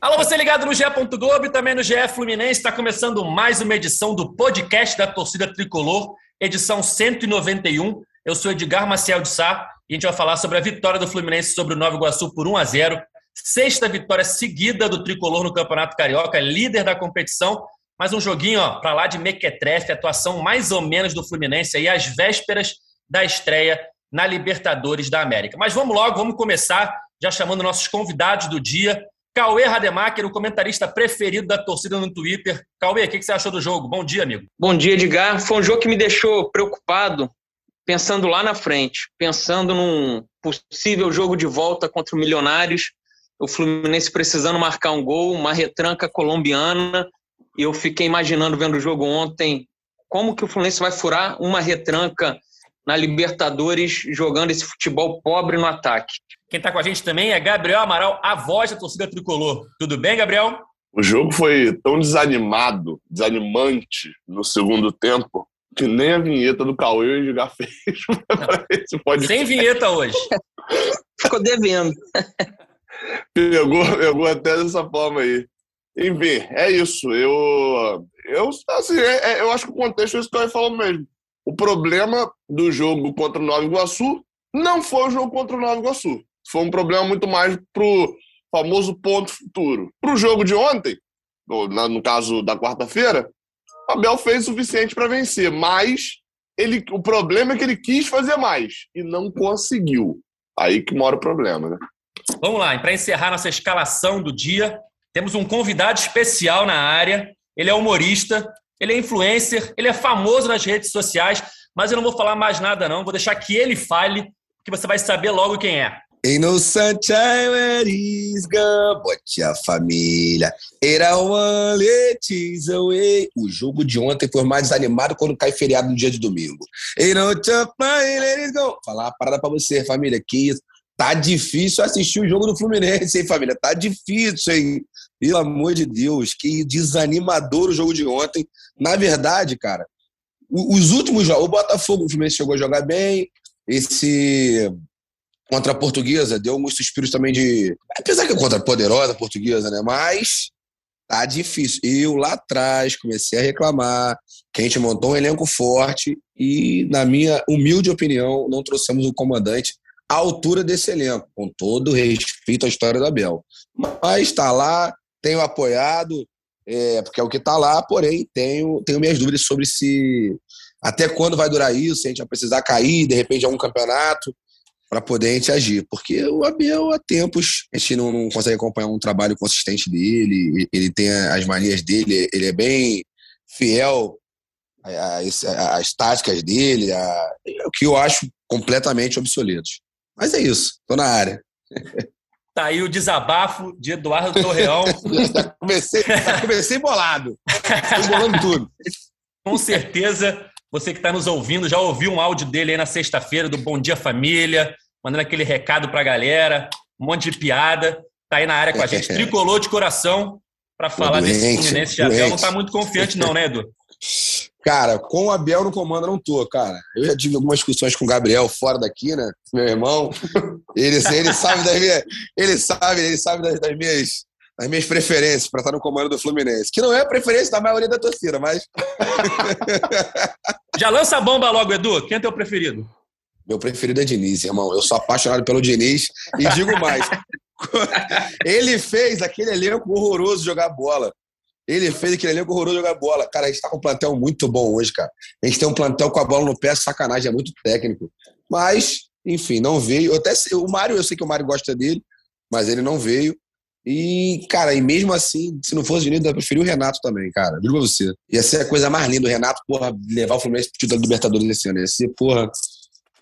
Alô, você ligado no GE. Globo e também no GE Fluminense. Está começando mais uma edição do podcast da torcida tricolor, edição 191. Eu sou Edgar Maciel de Sá e a gente vai falar sobre a vitória do Fluminense sobre o Nova Iguaçu por 1 a 0 Sexta vitória seguida do tricolor no Campeonato Carioca, líder da competição. Mais um joguinho para lá de mequetrefe, atuação mais ou menos do Fluminense aí às vésperas da estreia na Libertadores da América. Mas vamos logo, vamos começar já chamando nossos convidados do dia. Cauê Rademacher, o comentarista preferido da torcida no Twitter. Cauê, o que você achou do jogo? Bom dia, amigo. Bom dia, Edgar. Foi um jogo que me deixou preocupado, pensando lá na frente, pensando num possível jogo de volta contra o Milionários, o Fluminense precisando marcar um gol, uma retranca colombiana. E eu fiquei imaginando, vendo o jogo ontem, como que o Fluminense vai furar uma retranca na Libertadores jogando esse futebol pobre no ataque. Quem está com a gente também é Gabriel Amaral, a voz da torcida tricolor. Tudo bem, Gabriel? O jogo foi tão desanimado, desanimante no segundo tempo, que nem a vinheta do Cauê e Edgar fez. Pode... Sem vinheta hoje. Ficou devendo. Pegou, pegou até dessa forma aí. Enfim, é isso. Eu, eu, assim, é, é, eu acho que o contexto é isso que eu falou mesmo. O problema do jogo contra o Nova Iguaçu não foi o jogo contra o Nova Iguaçu. Foi um problema muito mais pro famoso ponto futuro. Pro jogo de ontem, no caso da quarta-feira, Abel fez o suficiente para vencer, mas ele, o problema é que ele quis fazer mais e não conseguiu. Aí que mora o problema, né? Vamos lá, para encerrar nossa escalação do dia, temos um convidado especial na área. Ele é humorista, ele é influencer, ele é famoso nas redes sociais, mas eu não vou falar mais nada não, vou deixar que ele fale, que você vai saber logo quem é. Ain't no sunshine where he's gone, bote a família. Era one let away. O jogo de ontem foi mais desanimado quando cai feriado no dia de domingo. Ain't no sunshine let it go. Falar uma parada pra você, família, que. Tá difícil assistir o jogo do Fluminense, hein, família? Tá difícil, hein? Pelo amor de Deus, que desanimador o jogo de ontem. Na verdade, cara, os últimos jogos, o Botafogo, o Fluminense chegou a jogar bem, esse contra a portuguesa, deu alguns suspiros também de. Apesar que é contra a poderosa portuguesa, né? Mas tá difícil. Eu lá atrás comecei a reclamar que a gente montou um elenco forte e, na minha humilde opinião, não trouxemos um comandante à altura desse elenco, com todo respeito à história da Bel. Mas está lá, tenho apoiado, é, porque é o que está lá, porém tenho, tenho minhas dúvidas sobre se até quando vai durar isso, se a gente vai precisar cair, de repente, a um campeonato para poder a gente agir. Porque o Abel, há tempos, a gente não, não, consegue acompanhar um trabalho consistente dele, ele tem as manias dele, ele é bem fiel às táticas dele, a, o que eu acho completamente obsoletos. Mas é isso, tô na área. Tá aí o desabafo de Eduardo Torreão. comecei, comecei bolado. Estou bolando tudo. Com certeza você que está nos ouvindo já ouviu um áudio dele aí na sexta-feira do Bom Dia Família, mandando aquele recado para a galera, um monte de piada. Tá aí na área com a gente, tricolor de coração, para falar doente, desse Fluminense de Abel. Não está muito confiante não, né, Edu? Cara, com o Abel no comando não tô, cara. Eu já tive algumas discussões com o Gabriel fora daqui, né? Meu irmão. Ele, ele sabe das minhas. Ele sabe, ele sabe das, das minhas as minhas preferências para estar no comando do Fluminense. Que não é a preferência da maioria da torcida, mas. Já lança a bomba logo, Edu. Quem é teu preferido? Meu preferido é Diniz, irmão. Eu sou apaixonado pelo Diniz e digo mais. ele fez aquele elenco horroroso jogar bola. Ele fez aquele elenco horroroso jogar bola. Cara, a gente tá com um plantel muito bom hoje, cara. A gente tem um plantel com a bola no pé, sacanagem, é muito técnico. Mas, enfim, não veio. Eu até o Mário, eu sei que o Mário gosta dele, mas ele não veio. E, cara, e mesmo assim, se não fosse o Diniz, eu preferia o Renato também, cara. Digo pra você. Ia ser a coisa mais linda, o Renato, porra, levar o Fluminense pro título da Libertadores esse ano. Ia ser, porra,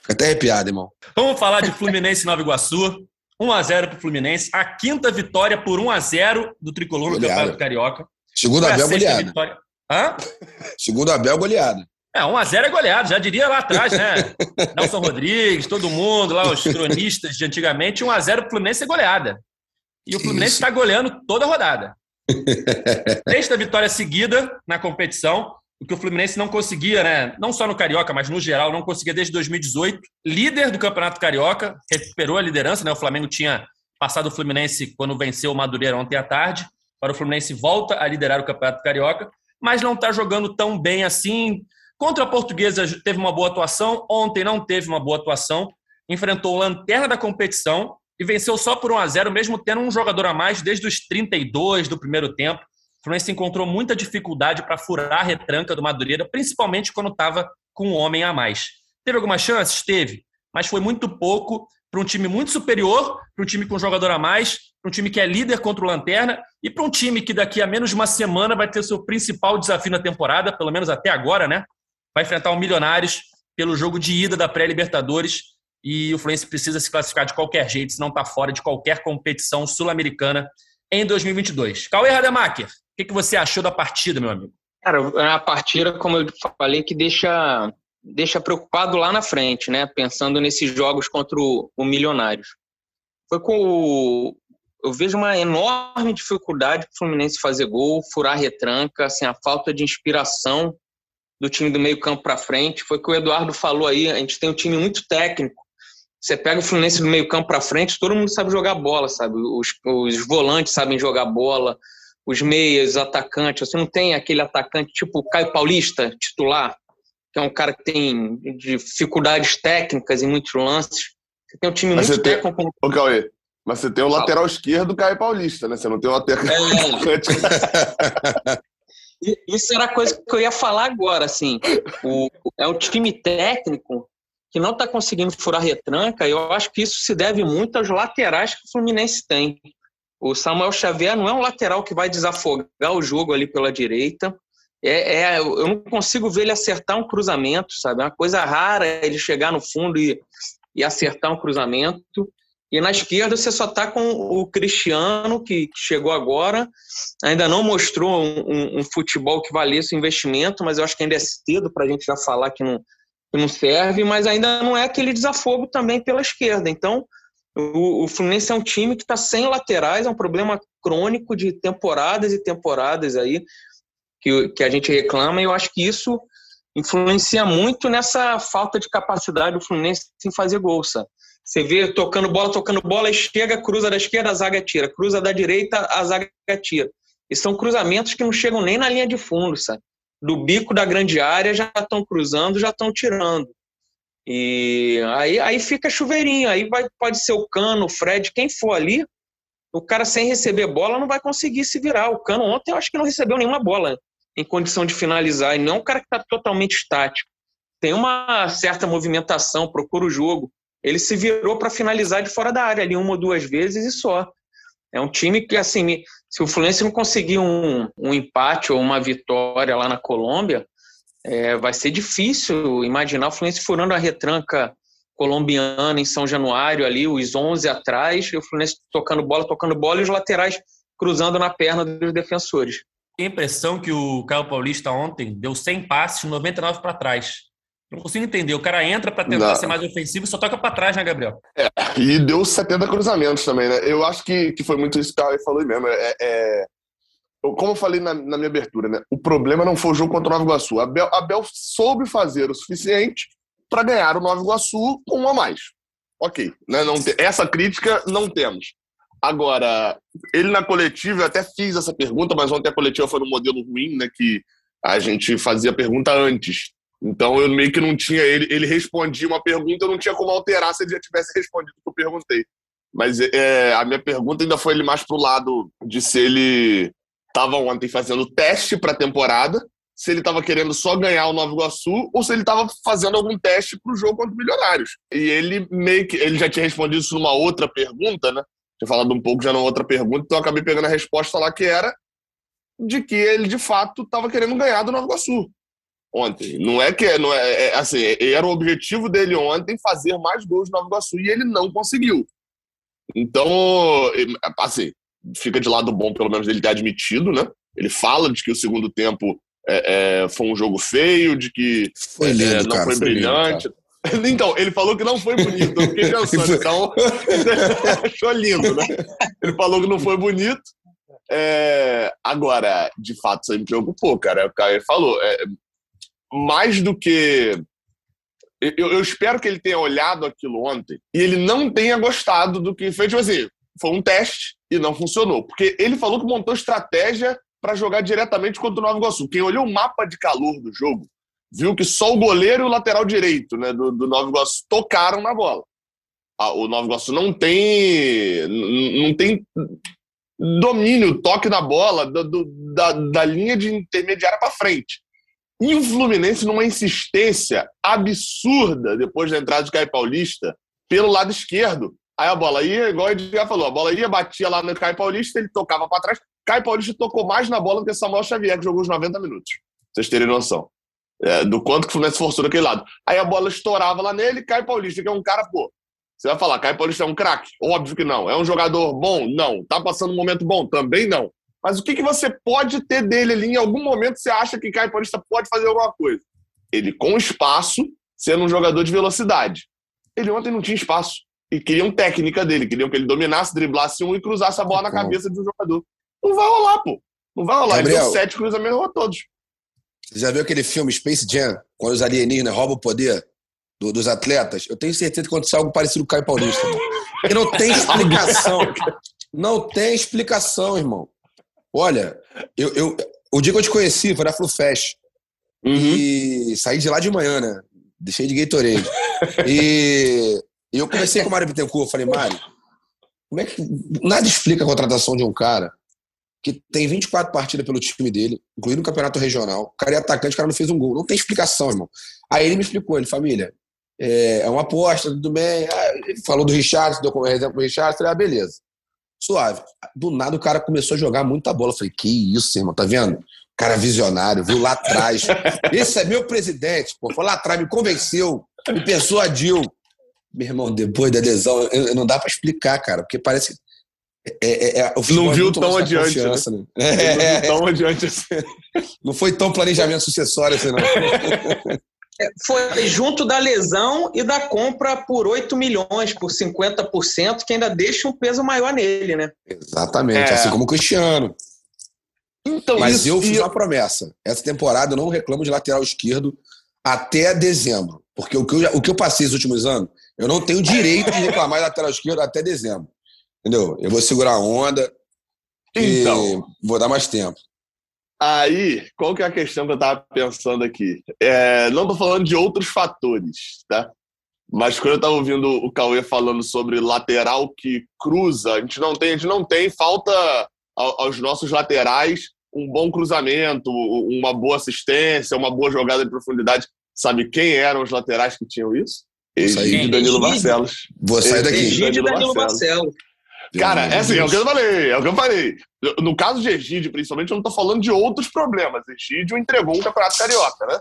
fica até arrepiado, irmão. Vamos falar de Fluminense Nova Iguaçu. 1x0 pro Fluminense. A quinta vitória por 1x0 do Tricolor no Campeonato Carioca. Segundo a Abel, goleada. Vitória... Hã? Segundo Abel, goleada. É, 1x0 é goleado, já diria lá atrás, né? Nelson Rodrigues, todo mundo, lá, os cronistas de antigamente, 1x0 pro Fluminense é goleada. E o Fluminense está goleando toda a rodada. Sexta vitória seguida na competição, o que o Fluminense não conseguia, né? Não só no Carioca, mas no geral, não conseguia desde 2018. Líder do Campeonato Carioca, recuperou a liderança, né? O Flamengo tinha passado o Fluminense quando venceu o Madureira ontem à tarde. Para o Fluminense volta a liderar o Campeonato Carioca, mas não está jogando tão bem assim. Contra a Portuguesa teve uma boa atuação, ontem não teve uma boa atuação. Enfrentou o lanterna da competição e venceu só por 1 a 0 mesmo tendo um jogador a mais desde os 32 do primeiro tempo. O Fluminense encontrou muita dificuldade para furar a retranca do Madureira, principalmente quando estava com um homem a mais. Teve algumas chances? Teve, mas foi muito pouco para um time muito superior, para um time com um jogador a mais, para um time que é líder contra o Lanterna e para um time que daqui a menos de uma semana vai ter seu principal desafio na temporada, pelo menos até agora, né? Vai enfrentar o Milionários pelo jogo de ida da pré-Libertadores e o Fluminense precisa se classificar de qualquer jeito, senão está fora de qualquer competição sul-americana em 2022. Cauê Rademacher, o que você achou da partida, meu amigo? Cara, é uma partida, como eu falei, que deixa deixa preocupado lá na frente, né? Pensando nesses jogos contra o, o Milionários. Foi com o, eu vejo uma enorme dificuldade para o Fluminense fazer gol, furar retranca, assim, a falta de inspiração do time do meio campo para frente. Foi o que o Eduardo falou aí, a gente tem um time muito técnico. Você pega o Fluminense do meio campo para frente, todo mundo sabe jogar bola, sabe? Os, os volantes sabem jogar bola, os meias, os atacantes. Você não tem aquele atacante tipo Caio Paulista, titular, que é um cara que tem dificuldades técnicas em muitos lances. Você tem um time mas muito técnico. Tem... Ô, Cauê, mas você tem o lateral esquerdo Caio Paulista, né? Você não tem o lateral. É. Isso era a coisa que eu ia falar agora, assim. O, é um time técnico que não está conseguindo furar retranca. Eu acho que isso se deve muito aos laterais que o Fluminense tem. O Samuel Xavier não é um lateral que vai desafogar o jogo ali pela direita é, é, eu não consigo ver ele acertar um cruzamento, sabe? É uma coisa rara ele chegar no fundo e, e acertar um cruzamento. E na esquerda você só está com o Cristiano, que, chegou agora, ainda não mostrou um, um, um, futebol que valesse o investimento, mas eu acho que ainda é cedo para a gente já falar que não, não serve, mas ainda não é aquele desafogo também pela esquerda. Então, o, o Fluminense é um time que está sem laterais, é um problema crônico de temporadas e temporadas aí que, que a gente reclama, e eu acho que isso influencia muito nessa falta de capacidade do Fluminense em fazer gol? Você vê tocando bola, tocando bola, e chega, cruza da esquerda, a zaga tira. Cruza da direita, a zaga tira. E são cruzamentos que não chegam nem na linha de fundo, sabe? Do bico da grande área já estão cruzando, já estão tirando. E aí, aí fica chuveirinho. Aí vai, pode ser o Cano, o Fred, quem for ali. O cara sem receber bola não vai conseguir se virar. O Cano ontem eu acho que não recebeu nenhuma bola em condição de finalizar, e não é um cara que está totalmente estático. Tem uma certa movimentação, procura o jogo. Ele se virou para finalizar de fora da área ali uma ou duas vezes e só. É um time que, assim, se o Fluminense não conseguir um, um empate ou uma vitória lá na Colômbia, é, vai ser difícil imaginar o Fluminense furando a retranca colombiana em São Januário ali, os 11 atrás, e o Fluminense tocando bola, tocando bola e os laterais cruzando na perna dos defensores a impressão que o Caio Paulista ontem deu 100 passes, 99 para trás. Não consigo entender. O cara entra para tentar não. ser mais ofensivo e só toca para trás, né, Gabriel? É, e deu 70 cruzamentos também, né? Eu acho que, que foi muito isso que o Caio falou mesmo. É, é, como eu falei na, na, minha abertura, né? O problema não foi o jogo contra o Nova Iguaçu. A Bel, a Bel soube fazer o suficiente para ganhar o Nova Iguaçu com um a mais. Ok. Né? Não te, essa crítica não temos. Agora, ele na coletiva, eu até fiz essa pergunta, mas ontem a coletiva foi no modelo ruim, né? Que a gente fazia a pergunta antes. Então eu meio que não tinha. Ele, ele respondia uma pergunta, eu não tinha como alterar se ele já tivesse respondido o que eu perguntei. Mas é, a minha pergunta ainda foi ele mais pro lado de se ele estava ontem fazendo teste para a temporada, se ele estava querendo só ganhar o Nova Iguaçu ou se ele estava fazendo algum teste para o jogo contra o Milionários. E ele meio que ele já tinha respondido isso numa outra pergunta, né? tinha falado um pouco já na outra pergunta, então eu acabei pegando a resposta lá que era de que ele de fato estava querendo ganhar do Nova Iguaçu ontem. Não é que não é, é, assim, era o objetivo dele ontem fazer mais gols no Nova Iguaçu e ele não conseguiu. Então, assim, fica de lado bom pelo menos ele ter admitido, né? Ele fala de que o segundo tempo é, é, foi um jogo feio, de que foi lindo, é, não cara, foi brilhante. Lindo, Então, ele falou que não foi bonito. Eu fiquei pensando, então. achou lindo, né? Ele falou que não foi bonito. É... Agora, de fato, isso aí me preocupou, cara. O cara falou. É... Mais do que. Eu, eu, espero que ele tenha olhado aquilo ontem e ele não tenha gostado do que fez. Tipo assim, foi um teste e não funcionou. Porque ele falou que montou estratégia para jogar diretamente contra o Nova Iguaçu. Quem olhou o mapa de calor do jogo viu que só o goleiro e o lateral direito né, do, do Nova Iguaçu tocaram na bola. O Nova Iguaçu não tem, não tem domínio, toque na bola do, do, da, da linha de intermediária para frente. E o Fluminense numa insistência absurda depois da entrada de Caio Paulista pelo lado esquerdo. Aí a bola ia, igual ele já falou, a bola ia, batia lá no Caio Paulista, ele tocava para trás. Caio Paulista tocou mais na bola do que Samuel Xavier, que jogou os 90 minutos. Vocês terem noção. É, do quanto que o Fluminense forçou daquele lado. Aí a bola estourava lá nele, Caio Paulista, que é um cara, pô. Você vai falar, Caio Paulista é um craque? Óbvio que não. É um jogador bom? Não. Tá passando um momento bom? Também não. Mas o que, que você pode ter dele ali? Em algum momento você acha que Caio Paulista pode fazer alguma coisa? Ele com espaço, sendo um jogador de velocidade. Ele ontem não tinha espaço. E queriam técnica dele, queriam que ele dominasse, driblasse um e cruzasse a bola na cabeça de um jogador. Não vai rolar, pô. Não vai rolar. Gabriel, ele deu sete cruzamentos a todos. Você já viu aquele filme Space Jam, quando os alienígenas roubam o poder do, dos atletas? Eu tenho certeza que aconteceu algo parecido com o Caio Paulista. Porque não tem explicação. Não tem explicação, irmão. Olha, eu, eu, o dia que eu te conheci foi na FluFest. Uhum. E saí de lá de manhã, né? Deixei de Gatorade. e, e eu conversei com o Mário Bittencourt. Eu falei, Mário, como é que. Nada explica a contratação de um cara que tem 24 partidas pelo time dele, incluindo o campeonato regional. O cara é atacante, o cara não fez um gol. Não tem explicação, irmão. Aí ele me explicou, ele, família, é, é uma aposta, tudo bem. Ah, ele falou do Richard, deu como exemplo o Richard. Falei, ah, beleza suave. Do nada o cara começou a jogar muita bola. Eu falei, que isso, irmão, tá vendo? Cara visionário, viu lá atrás. Esse é meu presidente, pô. Foi lá atrás, me convenceu, me persuadiu. Meu irmão, depois da lesão, eu, não dá para explicar, cara, porque parece é, é, é, não viu tão adiante. Né? Né? É, não viu tão adiante assim. Não foi tão planejamento sucessório assim, não. Foi junto da lesão e da compra por 8 milhões, por 50%, que ainda deixa um peso maior nele, né? Exatamente, é. assim como o Cristiano. Então, Mas isso, eu fiz uma promessa. Essa temporada eu não reclamo de lateral esquerdo até dezembro. Porque o que eu, o que eu passei nos últimos anos, eu não tenho direito de reclamar de lateral esquerdo até dezembro. Entendeu? Eu vou segurar a onda então, e vou dar mais tempo. Aí, qual que é a questão que eu estava pensando aqui? É, não estou falando de outros fatores, tá? Mas quando eu estava ouvindo o Cauê falando sobre lateral que cruza, a gente não tem, a gente não tem, falta aos nossos laterais um bom cruzamento, uma boa assistência, uma boa jogada de profundidade. Sabe quem eram os laterais que tinham isso? Egídio Danilo Barcelos. Vou sair daqui. Egídio Danilo Barcelos. Cara, é assim, é o que eu falei, é o que eu falei. No caso de Egídio, principalmente, eu não tô falando de outros problemas. Egídio entregou um campeonato carioca, né?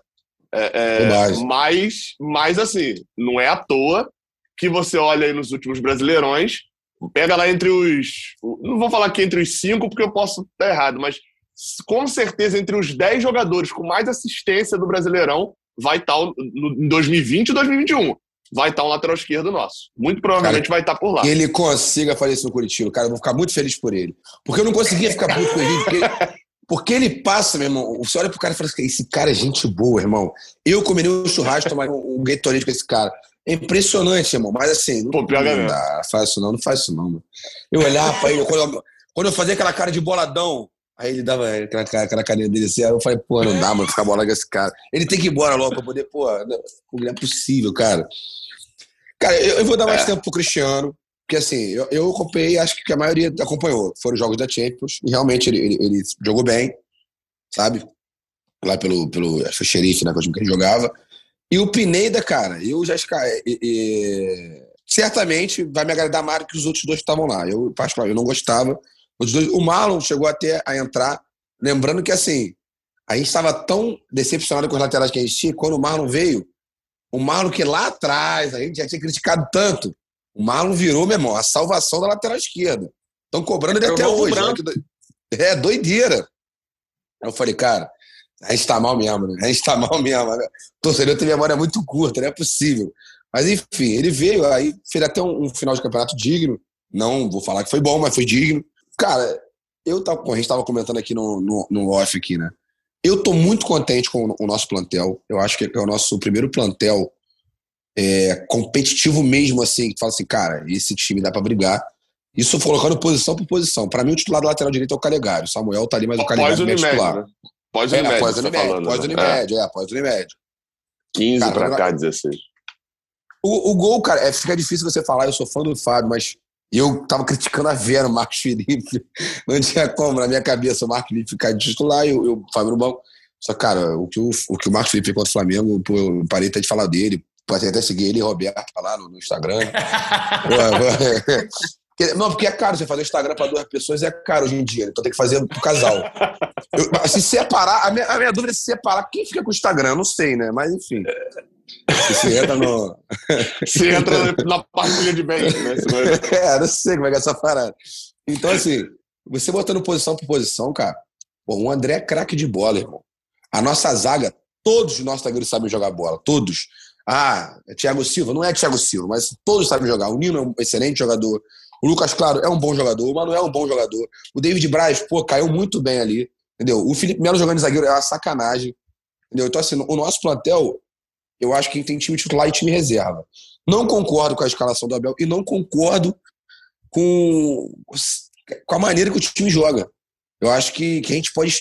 É, é, mas, mas, assim, não é à toa que você olha aí nos últimos brasileirões, pega lá entre os. Não vou falar aqui entre os cinco, porque eu posso estar errado, mas com certeza entre os dez jogadores com mais assistência do Brasileirão vai estar no, em 2020 e 2021 vai estar um lateral esquerdo nosso. Muito provavelmente cara, vai estar por lá. Que ele consiga fazer isso no Curitiba, cara, eu vou ficar muito feliz por ele. Porque eu não conseguia ficar puto com ele, porque, porque ele passa, meu irmão. Você olha pro cara e fala assim: esse cara é gente boa, irmão. Eu comeria um churrasco, tomar um, um Gatorade com esse cara. É impressionante, irmão. Mas assim, Pô, não, não dá, faz isso não, não faz isso não. Mano. Eu olhava pra ele, quando eu, quando eu fazia aquela cara de boladão, Aí ele dava aquela, aquela carinha dele assim, aí eu falei, pô, não dá, mano, ficar bola com esse cara. Ele tem que ir embora logo pra poder, pô, não, não é possível, cara. Cara, eu, eu vou dar mais é. tempo pro Cristiano, porque assim, eu, eu acompanhei, acho que a maioria acompanhou. Foram jogos da Champions, e realmente ele, ele, ele jogou bem, sabe? Lá pelo, pelo foi xerife, né, que ele jogava. E o Pineda, cara, eu já. E, e, certamente vai me agradar mais do que os outros dois que estavam lá. Eu, particularmente, eu não gostava. Os dois, o Marlon chegou até a entrar, lembrando que assim, a gente estava tão decepcionado com os laterais que a gente tinha, quando o Marlon veio, o Marlon que lá atrás a gente já tinha criticado tanto. O Marlon virou, meu irmão, a salvação da lateral esquerda. Estão cobrando ele até hoje. Né? É doideira. Eu falei, cara, a gente tá mal mesmo, né? A gente tá mal mesmo. Né? Torcedor tem memória muito curta, não é possível. Mas enfim, ele veio, aí fez até um, um, final de campeonato digno. Não vou falar que foi bom, mas foi digno. Cara, eu tava, a gente tava comentando aqui no, no, no off aqui, né? Eu estou muito contente com o nosso plantel. Eu acho que é o nosso primeiro plantel é, competitivo mesmo, assim, que fala assim, cara, esse time dá para brigar. Isso colocando posição por posição. Para mim, o titular da lateral direita é o Calegari. O Samuel tá ali, mas o Calegari é titular. Né? Pós-Unimed, é, pós-Unimed, tá pós-Unimed, né? é, pós-Unimed. 15 para cá, 16. O, o gol, cara, é, fica difícil você falar, eu sou fã do Fábio, mas eu tava criticando a Vera, o Marcos Felipe. Não tinha como, na minha cabeça, o Marcos Felipe ficar de titular e o, Fábio no banco. Só, cara, o que o, o, que o Marcos Felipe fez contra o Flamengo, pô, eu parei até de falar dele. Pode até seguir ele e Roberto lá no, no Instagram. Não, porque é caro você fazer Instagram para duas pessoas, é caro hoje em dia. Então tem que fazer pro casal. Eu, se separar, a minha, a minha, dúvida é se separar. Quem fica com o Instagram? Eu não sei, né? Mas enfim. Você entra no. Você entra na partilha de bens, né? É, não sei como é que é essa parada. Então, assim, você botando posição por posição, cara. Bom, o André é craque de bola, irmão. A nossa zaga, todos os nossos zagueiros sabem jogar bola. Todos. Ah, é Thiago Silva? Não é Thiago Silva, mas todos sabem jogar. O Nino é um excelente jogador. O Lucas Claro é um bom jogador, o Manuel é um bom jogador. O David Braz, pô, caiu muito bem ali. Entendeu? O Felipe Melo jogando de zagueiro é uma sacanagem. Entendeu? Então, assim, o nosso plantel, eu acho que tem time titular e time reserva. Não concordo com a escalação do Abel e não concordo com, com a maneira que o time joga. Eu acho que, que a gente pode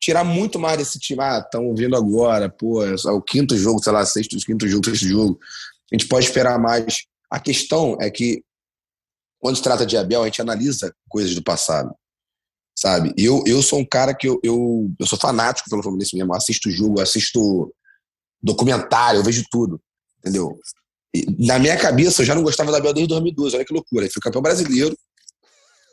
tirar muito mais desse time. Ah, estão vindo agora, pô, é o quinto jogo, sei lá, sexto, quinto jogo, sexto jogo. A gente pode esperar mais. A questão é que quando se trata de Abel, a gente analisa coisas do passado, sabe? Eu, eu sou um cara que eu, eu, eu sou fanático pelo Fluminense mesmo, assisto jogo, assisto documentário, eu vejo tudo, entendeu? E, na minha cabeça, eu já não gostava da Abel desde 2012, olha que loucura. Ele foi campeão brasileiro,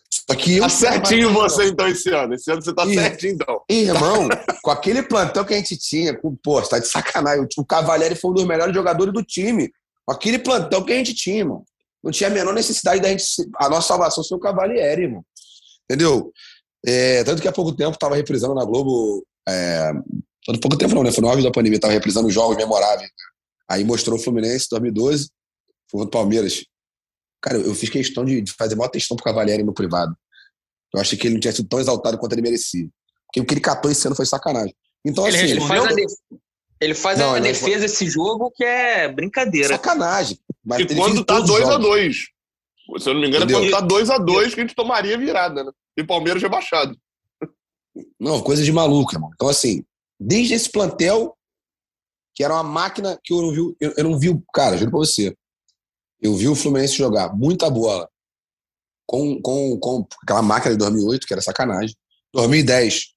só que eu. Tá certinho você, então, esse ano. Esse ano você tá e, certinho, então. Irmão, com aquele plantão que a gente tinha, com, pô, você tá de sacanagem. O Cavalieri foi um dos melhores jogadores do time. Com aquele plantão que a gente tinha, irmão não tinha a menor necessidade da gente. A nossa salvação ser o Cavalieri, irmão. Entendeu? É, tanto que há pouco tempo estava reprisando na Globo. É, há pouco tempo não, né? Foi no auge da pandemia, estava reprisando jogos memoráveis. Aí mostrou o Fluminense 2012, foi contra o Palmeiras. Cara, eu fiz questão de, de fazer maior questão pro Cavalieri no privado. Eu achei que ele não tinha sido tão exaltado quanto ele merecia. Porque o que ele catou esse ano foi sacanagem. Então, ele assim. Ele faz, a, ele faz não, a defesa esse jogo que é brincadeira. Sacanagem. Mas e quando tá 2x2. Se eu não me engano, Entendeu? é quando tá 2x2 que a gente tomaria virada, né? E Palmeiras rebaixado. Não, coisa de maluco, irmão. Então, assim, desde esse plantel, que era uma máquina que eu não vi, eu, eu não vi, cara, juro pra você. Eu vi o Fluminense jogar muita bola com, com, com aquela máquina de 2008, que era sacanagem. 2010,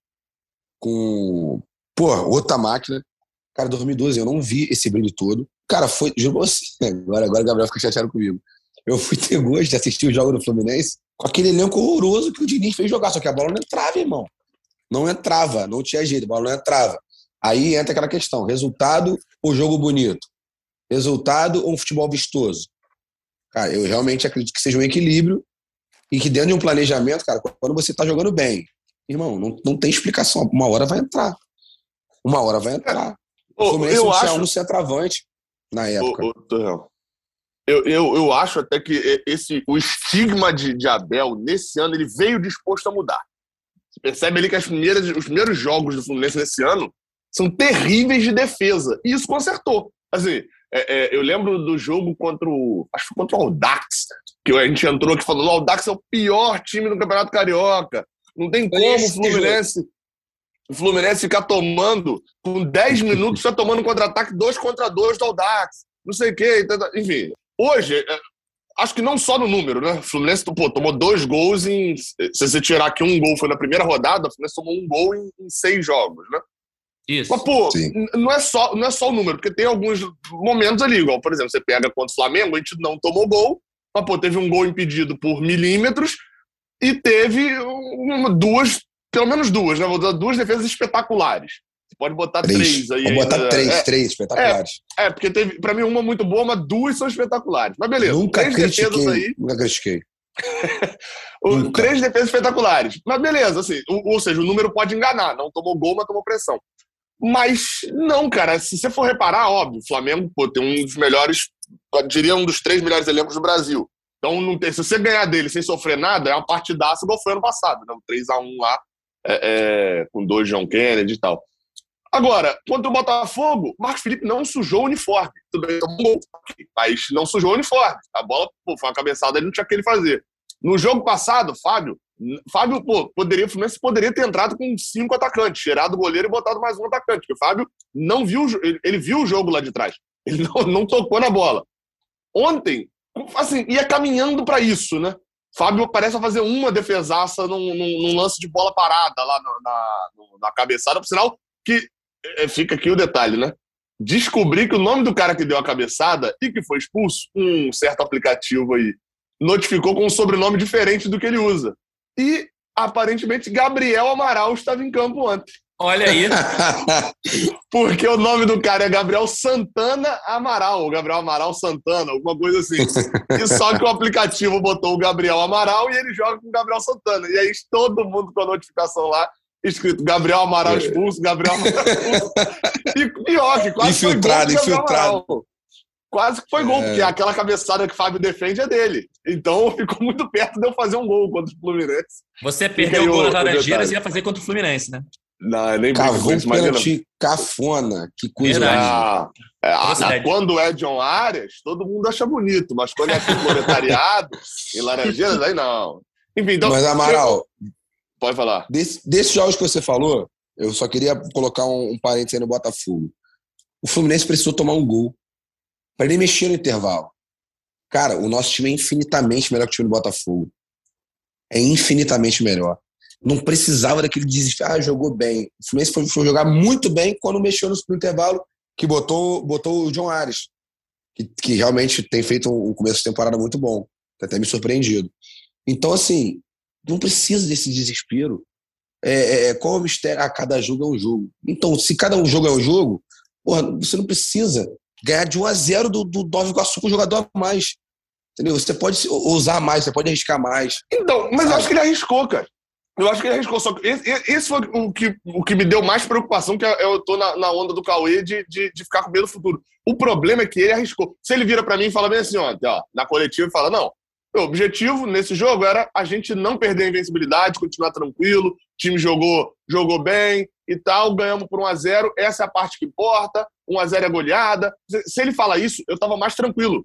com, pô, outra máquina. Cara, 2012 eu não vi esse brilho todo. Cara, foi, juro você, agora, agora o Gabriel fica chateado comigo. Eu fui ter gosto de assistir o jogo do Fluminense com aquele elenco horroroso que o Diniz fez jogar, só que a bola não entrava, irmão. Não entrava, não tinha jeito, a bola não entrava. Aí entra aquela questão: resultado ou jogo bonito? Resultado ou um futebol vistoso? Cara, eu realmente acredito que seja um equilíbrio e que dentro de um planejamento, cara, quando você tá jogando bem, irmão, não, não tem explicação. Uma hora vai entrar. Uma hora vai entrar. O Fluminense eu acho... um centroavante na época. eu, eu, eu acho até que esse, o estigma de, de Abel, nesse ano, ele veio disposto a mudar. Você percebe ali que as primeiras, os primeiros jogos do Fluminense nesse ano são terríveis de defesa. E isso consertou. Assim, é, é, eu lembro do jogo contra o. Acho que contra o Aldax, que a gente entrou aqui falando: o Aldax é o pior time do Campeonato Carioca. Não tem como o Fluminense o Fluminense ficar tomando, com 10 minutos, já tomando contra-ataque, dois contra dois do Aldax, não sei o quê. Enfim, hoje, é, acho que não só no número, né? O Fluminense pô, tomou dois gols em. Se você tirar que um gol foi na primeira rodada, o Fluminense tomou um gol em, em seis jogos, né? Isso. Mas, pô, não é, só, não é só o número, porque tem alguns momentos ali, igual, por exemplo, você pega contra o Flamengo, a gente não tomou gol, mas, pô, teve um gol impedido por milímetros e teve uma, duas pelo menos duas, né? Vou dar duas defesas espetaculares. Pode botar três, três aí. Vou botar três, é, três espetaculares. É, é, porque teve, pra mim, uma muito boa, mas duas são espetaculares. Mas beleza. Nunca três critiquei, defesas aí. Nunca critiquei. nunca. Três defesas espetaculares. Mas beleza, assim, ou, ou, seja, o número pode enganar. Não tomou gol, mas tomou pressão. Mas não, cara, se você for reparar, óbvio, o Flamengo pô, tem um dos melhores, diria um dos três melhores elencos do Brasil. Então, não tem, se você ganhar dele sem sofrer nada, é uma partidaça igual foi ano passado, né? Um 3x1 lá é, é, com dois John Kennedy e tal. Agora, contra o Botafogo, Marcos Felipe não sujou o uniforme. Tudo bem, tomou mas não sujou o uniforme. A bola pô, foi uma cabeçada, ele não tinha que ele fazer. No jogo passado, Fábio, Fábio pô, poderia, o Fluminense poderia ter entrado com cinco atacantes, tirado o goleiro e botado mais um atacante, porque o Fábio não viu, ele, ele viu o jogo lá de trás. Ele não, não tocou na bola. Ontem, assim, ia caminhando para isso, né? Fábio parece fazer uma defesaça num, num, num, lance de bola parada lá na, na, cabeçada, por sinal que fica aqui o detalhe, né? Descobri que o nome do cara que deu a cabeçada e que foi expulso, um certo aplicativo aí, notificou com um sobrenome diferente do que ele usa. E aparentemente Gabriel Amaral estava em campo ontem. Olha aí. Porque o nome do cara é Gabriel Santana Amaral, ou Gabriel Amaral Santana, alguma coisa assim. E só que o aplicativo botou o Gabriel Amaral e ele joga com o Gabriel Santana. E aí todo mundo com a notificação lá, escrito Gabriel Amaral expulso, Gabriel Amaral expulso. E pior, que quase infiltrado, foi gol infiltrado. Quase que foi gol, é. porque aquela cabeçada que o Fábio defende é dele. Então ficou muito perto de eu fazer um gol contra o Fluminense. Você perdeu o gol nas Laranjeiras e ia fazer contra o Fluminense, né? Não, nem Cavou um pênalti cafona. Que coisa ah, é, Quando é John Arias, todo mundo acha bonito, mas quando é aqui proletariado, em Laranjeiras, aí não. Enfim, então. Mas, Amaral. Pode falar. Desse, desses jogos que você falou, eu só queria colocar um, um parênteses aí no Botafogo. O Fluminense precisou tomar um gol para ele mexer no intervalo. Cara, o nosso time é infinitamente melhor que o time do Botafogo. É infinitamente melhor não precisava daquele desespero. Ah, jogou bem. O Fluminense foi, foi, jogar muito bem quando mexeu no, no, intervalo, que botou, botou o John Ares, que, que realmente tem feito um, começo de temporada muito bom. Tá até me surpreendido. Então, assim, não precisa desse desespero. É, é, é, qual é o mistério? Ah, cada jogo é um jogo. Então, se cada um jogo é um jogo, porra, você não precisa ganhar de 1 a 0 do, do Nova Iguaçu com o jogador a mais. Entendeu? Você pode usar mais, você pode arriscar mais. Então, mas sabe? eu acho que ele arriscou, cara. Eu acho que ele arriscou. Só que esse, esse foi o que, o que me deu mais preocupação, que eu tô na, na onda do Cauê de, de, de, ficar com medo do futuro. O problema é que ele arriscou. Se ele vira para mim e fala bem assim, ó na coletiva, e fala: não, o objetivo nesse jogo era a gente não perder a invencibilidade, continuar tranquilo, o time jogou, jogou bem e tal, ganhamos por 1 a 0 essa é a parte que importa, 1 a 0 é goleada. Se ele fala isso, eu tava mais tranquilo.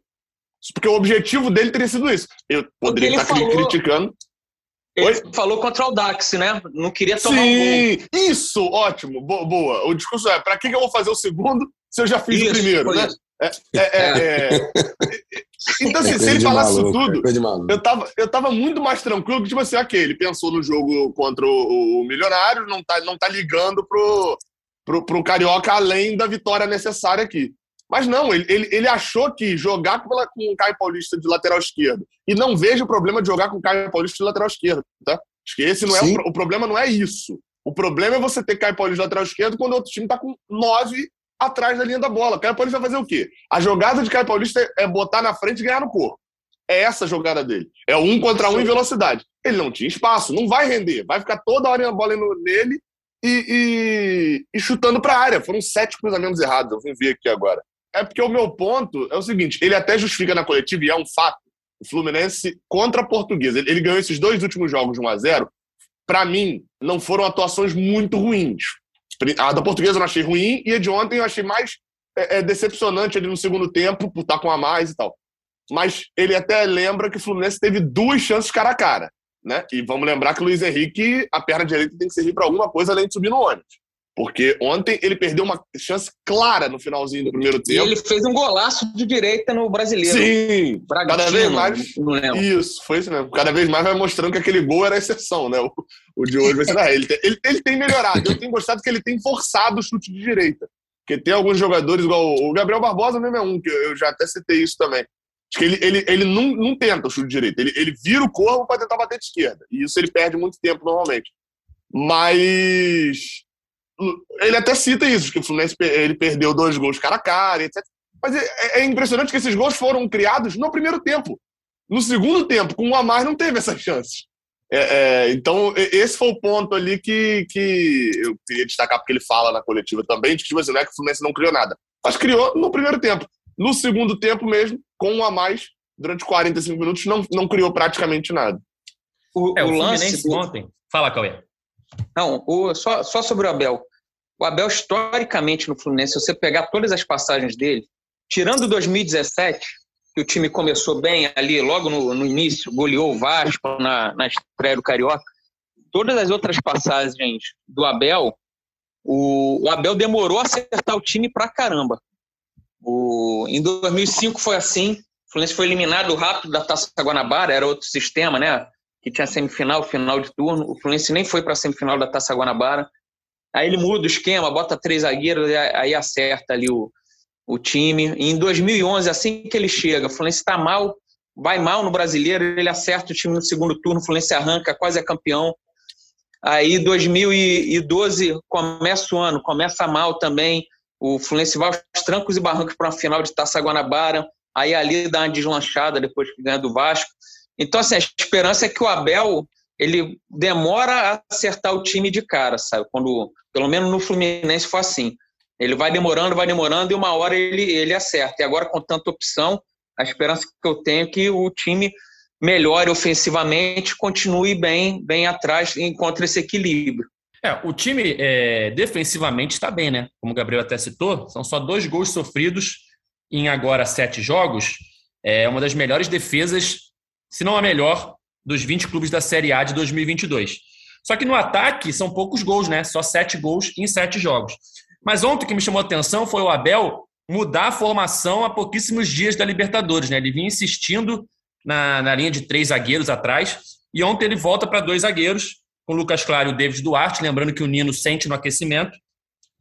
Porque o objetivo dele teria sido isso. Eu poderia estar falou... criticando. Ele Oi? falou contra o Dax, né? Não queria tomar Sim, um gol. Isso, ótimo, boa. O discurso é: para que, eu vou fazer o segundo se eu já fiz isso, o primeiro, né? É, é, é, é. então, assim, se ele falasse isso tudo, eu tava, eu tava muito mais tranquilo que, tipo assim, ok, ele pensou no jogo contra o, o Milionário, não tá, não tá ligando pro, pro, pro Carioca além da vitória necessária aqui. Mas não, ele, ele, ele achou que jogar com, com o Caio Paulista de lateral esquerdo. E não vejo o problema de jogar com o Caio Paulista de lateral esquerdo, tá? Acho que esse não é o, o, problema não é isso. O problema é você ter Caio Paulista de lateral esquerdo quando o outro time tá com nove atrás da linha da bola. Caio Paulista vai fazer o quê? A jogada de Caio Paulista é botar na frente e ganhar no corpo. É essa a jogada dele. É um contra um em velocidade. Ele não tinha espaço, não vai render. Vai ficar toda hora a bola nele e, e, e chutando para a área. Foram sete cruzamentos errados. Eu vim ver aqui agora. É porque o meu ponto é o seguinte: ele até justifica na coletiva, e é um fato. O Fluminense contra a Portuguesa. Ele, ele ganhou esses dois últimos jogos de 1 a 0 Para mim, não foram atuações muito ruins. A da Portuguesa eu não achei ruim, e a de ontem eu achei mais é, é, decepcionante ali no segundo tempo, por estar com a mais e tal. Mas ele até lembra que o Fluminense teve duas chances cara a cara. Né? E vamos lembrar que o Luiz Henrique, a perna direita tem que servir para alguma coisa além de subir no ônibus. Porque ontem ele perdeu uma chance clara no finalzinho do primeiro tempo. E ele fez um golaço de direita no brasileiro. Sim, cada vez mais. Isso, foi isso mesmo. Cada vez mais vai mostrando que aquele gol era exceção, né? O, o de hoje vai ser. ele, tem, ele, ele tem melhorado. Eu tenho gostado que ele tem forçado o chute de direita. Porque tem alguns jogadores, igual o Gabriel Barbosa mesmo é um, que eu já até citei isso também. Acho que ele, ele, ele não, não tenta o chute de direita. Ele, ele vira o corpo para tentar bater de esquerda. E isso ele perde muito tempo normalmente. Mas ele até cita isso, que o Fluminense ele perdeu dois gols cara a cara, etc. Mas é, é, impressionante que esses gols foram criados no primeiro tempo. No segundo tempo, com um a mais, não teve essas chances. É, é, então, esse foi o ponto ali que, que eu queria destacar, porque ele fala na coletiva também, de que tipo assim, não é que o Fluminense não criou nada. Mas criou no primeiro tempo. No segundo tempo mesmo, com um a mais, durante 45 minutos, não, não criou praticamente nada. O, é, o, o lance ontem. Fala, Cauê. Não, o, só, só sobre o Abel. O Abel, historicamente, no Fluminense, se você pegar todas as passagens dele, tirando 2017, que o time começou bem ali, logo no, no início, goleou o Vasco na, na estreia do Carioca. Todas as outras passagens do Abel, o, o Abel demorou a acertar o time pra caramba. O, em 2005 foi assim, o Fluminense foi eliminado rápido da Taça Guanabara, era outro sistema, né? Que tinha semifinal, final de turno. O Fluminense nem foi para a semifinal da Taça Guanabara. Aí ele muda o esquema, bota três zagueiros, aí acerta ali o, o time. E em 2011, assim que ele chega, o Fluminense está mal, vai mal no brasileiro, ele acerta o time no segundo turno, o Fluminense arranca, quase é campeão. Aí 2012 começa o ano, começa mal também. O Fluminense vai aos trancos e barrancos para uma final de Taça Guanabara. Aí ali dá uma deslanchada depois que ganha do Vasco. Então, assim, a esperança é que o Abel ele demora a acertar o time de cara, sabe? Quando, pelo menos no Fluminense foi assim. Ele vai demorando, vai demorando e uma hora ele, ele acerta. E agora, com tanta opção, a esperança que eu tenho é que o time melhore ofensivamente, continue bem, bem atrás e encontre esse equilíbrio. É, o time é, defensivamente está bem, né? Como o Gabriel até citou, são só dois gols sofridos em agora sete jogos. É uma das melhores defesas, se não a melhor, dos 20 clubes da Série A de 2022. Só que no ataque são poucos gols, né? Só sete gols em sete jogos. Mas ontem o que me chamou a atenção foi o Abel mudar a formação há pouquíssimos dias da Libertadores. Né? Ele vinha insistindo na, na linha de três zagueiros atrás, e ontem ele volta para dois zagueiros, com o Lucas Claro e o David Duarte, lembrando que o Nino sente no aquecimento.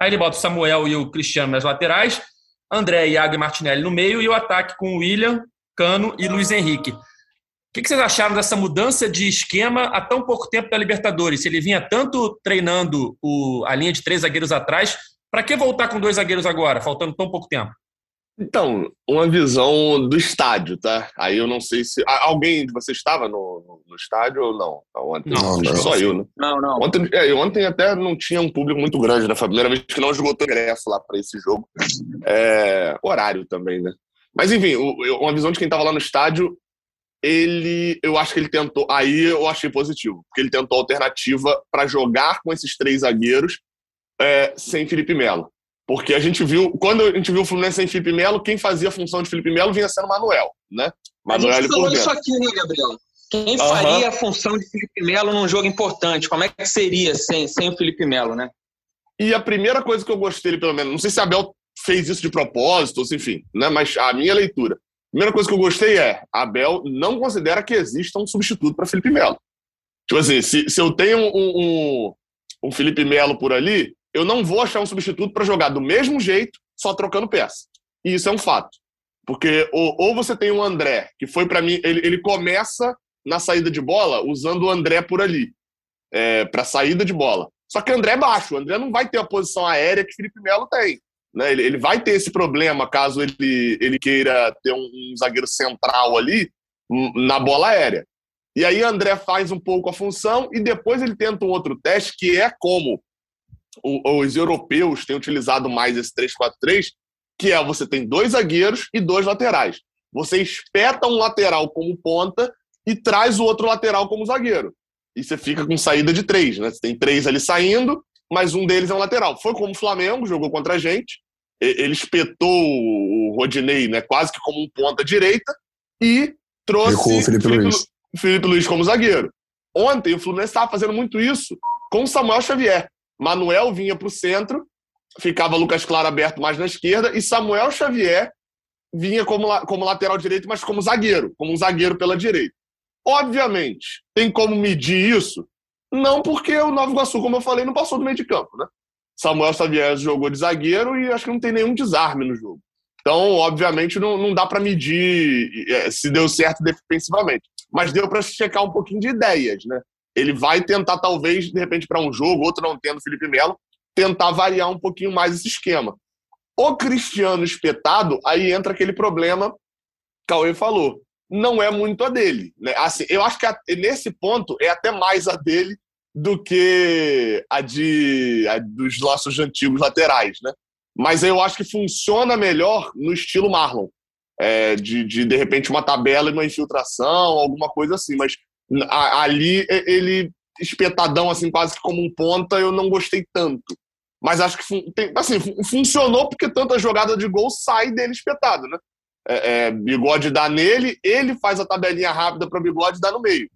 Aí ele bota o Samuel e o Cristiano nas laterais, André, Iago e Martinelli no meio, e o ataque com o William, Cano e Luiz Henrique. O que vocês acharam dessa mudança de esquema há tão pouco tempo da Libertadores? Se ele vinha tanto treinando o, a linha de três zagueiros atrás, para que voltar com dois zagueiros agora, faltando tão pouco tempo? Então, uma visão do estádio, tá? Aí eu não sei se. Alguém de vocês estava no, no, estádio ou não? Ontem, não, não, só eu, né? Não, não. Ontem, é, ontem até não tinha um público muito grande, né? Foi a primeira vez que não esgotou ingresso lá para esse jogo. É, horário também, né? Mas enfim, uma visão de quem estava lá no estádio, ele. Eu acho que ele tentou. Aí eu achei positivo, porque ele tentou alternativa para jogar com esses três zagueiros é, sem Felipe Melo. Porque a gente viu, quando a gente viu o Fluminense sem Felipe Melo, quem fazia a função de Felipe Melo vinha sendo Manuel, né? Manuel a gente falou isso aqui, né, Gabriel? Quem uhum. faria a função de Felipe Melo num jogo importante? Como é que seria sem, sem o Felipe Melo, né? E a primeira coisa que eu gostei, pelo menos, não sei se a Abel fez isso de propósito, enfim, né? Mas a minha leitura. Primeira coisa que eu gostei é: Abel não considera que exista um substituto para Felipe Melo. Tipo assim, se, se eu tenho um, um, um Felipe Melo por ali, eu não vou achar um substituto para jogar do mesmo jeito, só trocando peça. E isso é um fato. Porque ou, ou você tem o André, que foi para mim, ele, ele começa na saída de bola usando o André por ali, é, para saída de bola. Só que o André é baixo, o André não vai ter a posição aérea que Felipe Melo tem. Né? Ele, ele vai ter esse problema caso ele, ele queira ter um, um zagueiro central ali hum, na bola aérea. E aí André faz um pouco a função e depois ele tenta um outro teste que é como os europeus têm utilizado mais esse 3-4-3, que é você tem dois zagueiros e dois laterais. Você espeta um lateral como ponta e traz o outro lateral como zagueiro. E você fica com saída de três, né? Você tem três ali saindo, mas um deles é um lateral. Foi como o Flamengo jogou contra a gente. Ele espetou o Rodinei, né, quase que como um ponta direita e trouxe o Felipe, Felipe, Luiz. Felipe Luiz como zagueiro. Ontem o Fluminense estava fazendo muito isso com o Samuel Xavier. Manuel vinha para o centro, ficava Lucas Claro aberto mais na esquerda, e Samuel Xavier vinha como, como lateral direito, mas como zagueiro, como um zagueiro pela direita. Obviamente, tem como medir isso? Não porque o Nova Iguaçu, como eu falei, não passou do meio de campo, né? Samuel Xavier jogou de zagueiro e acho que não tem nenhum desarme no jogo. Então, obviamente, não, não dá para medir é, se deu certo defensivamente. Mas deu para checar um pouquinho de ideias, né? ele vai tentar, talvez, de repente, para um jogo, outro não tendo Felipe Melo, tentar variar um pouquinho mais esse esquema. O Cristiano espetado, aí entra aquele problema que Cauê falou. Não é muito a dele. Né? Assim, eu acho que a, nesse ponto é até mais a dele do que a, de, a dos nossos antigos laterais. Né? Mas eu acho que funciona melhor no estilo Marlon. É, de, de, de repente, uma tabela e uma infiltração, alguma coisa assim. Mas ali ele espetadão assim quase que como um ponta eu não gostei tanto mas acho que assim funcionou porque tanta jogada de gol sai dele espetado né é, é, Bigode dá nele, ele faz a tabelinha rápida para Bigode dar no meio.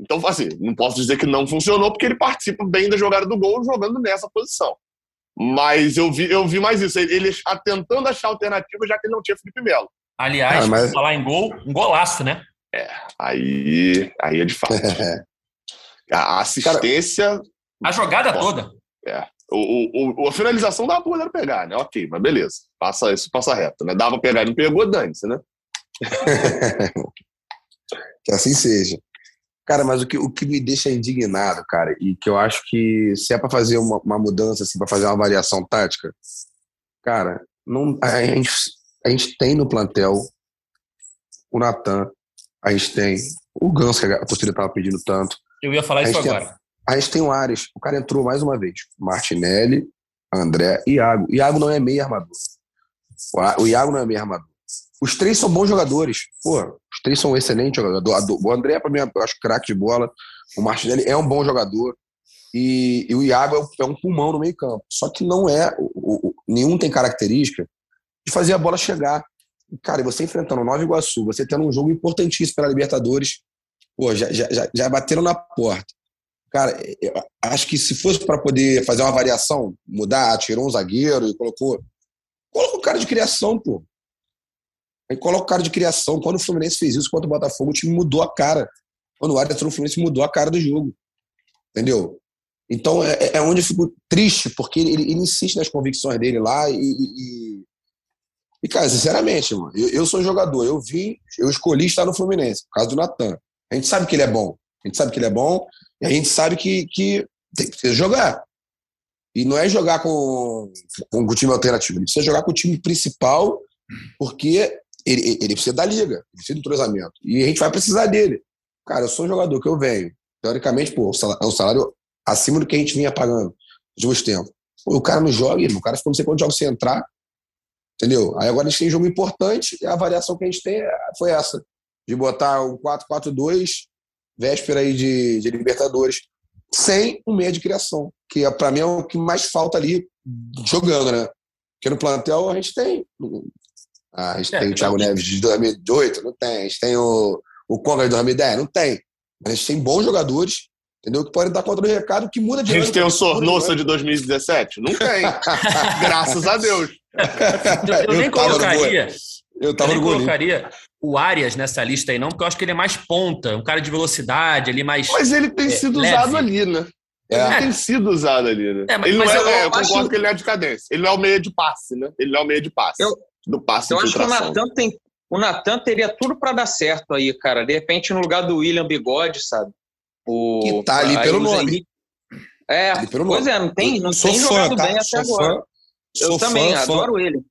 Então, assim, não posso dizer que não funcionou, porque ele participa bem da jogada do gol jogando nessa posição. Mas eu vi, eu vi mais isso, ele, ele tentando achar alternativa, já que ele não tinha Felipe Melo. Aliás, ah, mas... falar em gol, um golaço, né? É, aí, aí é de fato. a assistência. Cara, a jogada toda. É. O, o, a finalização dava pra goleiro pegar, né? Ok, mas beleza. Passa isso, passa reto, né? Dava pra pegar, não pegou, dane-se, né? que assim seja. Cara, mas o que, o que me deixa indignado, cara, e que eu acho que se é para fazer uma, uma mudança, assim, para fazer uma variação tática, cara, não, a, gente, a gente tem no plantel o Natan, a gente tem o Ganso, que a torcida estava pedindo tanto. Eu ia falar isso agora. Tem, a gente tem o Ares, o cara entrou mais uma vez. Martinelli, André e Iago. Iago não é meio armador. O Iago não é meio armador. Os três são bons jogadores. Pô, os três são excelentes jogadores. O André, para mim, eu acho craque de bola. O Martinelli é um bom jogador. E, e o Iago é, um pulmão no meio campo. Só que não é. O, o, nenhum tem característica de fazer a bola chegar. Cara, você enfrentando o Nova Iguaçu, você tendo um jogo importantíssimo pela Libertadores, pô, já, já, já bateram na porta. Cara, acho que se fosse para poder fazer uma variação, mudar, tirou um zagueiro e colocou. Coloca o cara de criação, pô. Aí coloca o cara de criação. Quando o Fluminense fez isso contra o Botafogo, o time mudou a cara. Quando o entrou no Fluminense, mudou a cara do jogo. Entendeu? Então é, é onde eu fico triste, porque ele, ele, insiste nas convicções dele lá e. E, e cara, sinceramente, mano, eu, eu, sou jogador, eu vim, eu escolhi estar no Fluminense, por causa do Natan. A gente sabe que ele é bom. A gente sabe que ele é bom e a gente sabe que, que tem que jogar. E não é jogar com, com o time alternativo, ele precisa jogar com o time principal, porque ele, ele precisa da liga, ele precisa do entrosamento. E a gente vai precisar dele. Cara, eu sou um jogador que eu venho. Teoricamente, pô, é um salário acima do que a gente vinha pagando de uns tempos. Pô, o cara não joga, o cara ficou não sei quantos jogos sem entrar. Entendeu? Aí agora a gente tem um jogo importante e a variação que a gente tem foi essa. De botar um 4-4-2 véspera aí de, de Libertadores, sem um meia de criação, que é, para mim é o que mais falta ali jogando, né? Porque no plantel a gente tem. Ah, a gente é, tem o Thiago Neves de 2008, não tem. A gente tem o, o Conga de 2010, não tem. A gente tem bons jogadores, entendeu? Que podem dar conta do recado que muda de. A gente tem o Sornosa de 2017? Não tem. Graças a Deus. Eu, eu, eu nem colocaria. Eu, tava eu nem colocaria o Arias nessa lista aí, não, porque eu acho que ele é mais ponta, um cara de velocidade, ali mais. Mas ele tem é, sido leve. usado ali, né? Ele é. tem sido usado ali, né? É, mas, ele não mas é, eu, é, eu concordo acho... que ele é de cadência. Ele não é o meio de passe, né? Ele não é o meio de passe. Eu, do passe eu acho que o Natan tem. O Natan teria tudo para dar certo aí, cara. De repente, no lugar do William Bigode, sabe? O, que tá ali pelo nome. É, pelo pois nome. é, não tem, não tem fã, jogado tá? bem até agora. Fã, eu também, fã, adoro ele.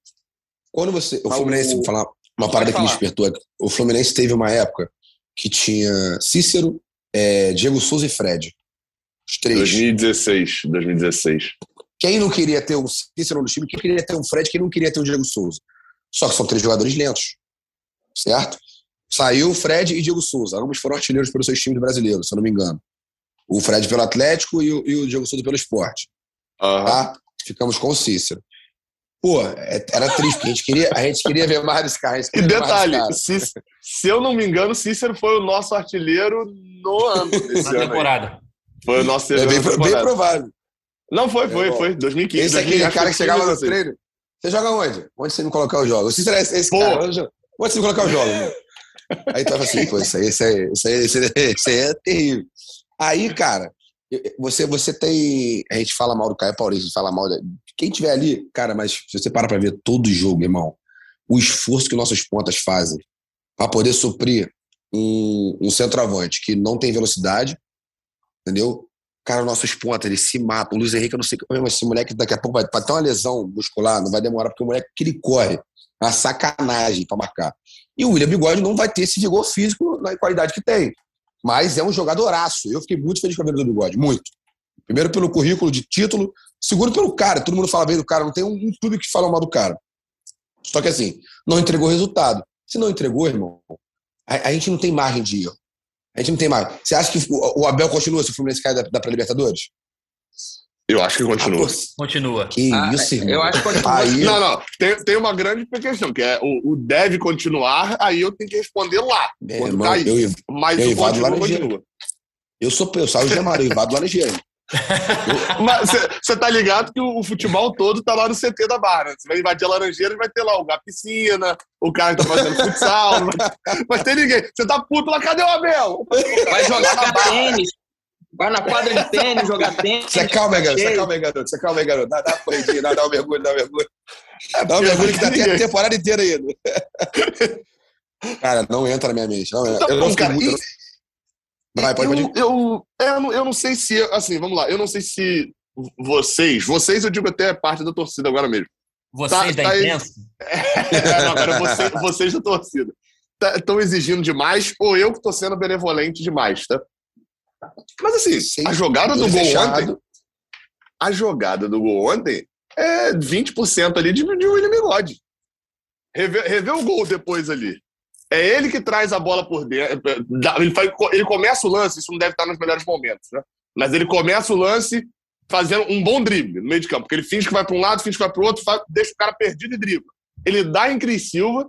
Quando você. O Fluminense, vou falar, uma parada que me despertou aqui. O Fluminense teve uma época que tinha Cícero, é, Diego Souza e Fred. Os três. 2016, 2016. Quem não queria ter o Cícero no time, quem queria ter o Fred, quem não queria ter o Diego Souza. Só que são três jogadores lentos. Certo? Saiu o Fred e Diego Souza. Ambos foram artilheiros pelos seus times brasileiros, se eu não me engano. O Fred pelo Atlético e o, e o Diego Souza pelo esporte. Uhum. Tá? Ficamos com o Cícero. Pô, é, era triste, porque a gente queria, a gente queria ver mais caras. E detalhe, se, se eu não me engano, Cícero foi o nosso artilheiro no ano desse Na temporada. Foi o nosso é bem, bem provável. Não, foi, foi, é, foi. 2015. Esse é aquele cara que chegava no treino. Você joga onde? Onde você me colocar o jogo? O Cícero é esse, esse cara. Onde, onde você me colocar o jogo? Aí tava assim, pô, isso aí, isso aí, isso aí, isso aí, isso aí é terrível. Aí, cara, você, você tem. A gente fala mal do Caio Paulista, a gente fala mal. De, quem tiver ali, cara, mas se você para pra ver todo o jogo, irmão, o esforço que nossas pontas fazem para poder suprir um, um centroavante que não tem velocidade, entendeu? Cara, nossos pontas, eles se matam. O Luiz Henrique, eu não sei como esse moleque daqui a pouco vai, vai ter uma lesão muscular, não vai demorar, porque o moleque que ele corre, é uma sacanagem para marcar. E o William Bigode não vai ter esse vigor físico na qualidade que tem. Mas é um jogadoraço. Eu fiquei muito feliz com a vida do Bigode, muito. Primeiro pelo currículo de título, segundo pelo cara. Todo mundo fala bem do cara, não tem um, um clube que fala mal do cara. Só que assim, não entregou resultado. Se não entregou, irmão, a, a gente não tem margem de erro. A gente não tem margem. Você acha que o, o Abel continua se o Fluminense cai da, da pré-Libertadores? Eu acho que continua. Continua. Que ah, isso, irmão. Eu acho que continua. Aí... Não, não. Tem, tem uma grande questão, que é o, o deve continuar, aí eu tenho que responder lá. É, quando irmão, cair. Eu, Mas eu o continua, continua. Eu sou eu saio de Amaro, eu invado Laranjeira. Mas você tá ligado que o, o, futebol todo tá lá no CT da Barra. Você vai invadir a Laranjeira e vai ter lá o, piscina, o cara que tá fazendo futsal, vai ter ninguém. Você tá puto lá, cadê o Abel? Vai jogar tênis. Vai na quadra de tênis, jogar tênis. Você calma aí, garoto. Você calma aí, garoto. Você calma aí, garoto. Dá, dá corridinha, dá, dá um mergulho, dá um mergulho. Dá um mergulho que tá até a temporada inteira ainda. Cara, não entra na minha mente. Não, então, eu não cara, muito... e Vai, pode, eu, pode. Eu, eu, eu não sei se, assim, vamos lá, eu não sei se vocês, vocês eu digo até parte da torcida agora mesmo. Vocês tá, da tá imprensa? É, não, agora vocês, vocês da torcida. Estão tá, exigindo demais ou eu que estou sendo benevolente demais, tá? Mas assim, Sim, a jogada do gol ontem. A jogada do gol ontem é 20% ali de, de William Bigode. Rever, rever o gol depois ali. É ele que traz a bola por dentro. Ele, faz, ele começa o lance, isso não deve estar nos melhores momentos, né? Mas ele começa o lance fazendo um bom drible no meio de campo. Porque ele finge que vai para um lado, finge que vai para o outro, faz, deixa o cara perdido e dribla. Ele dá em Cris Silva.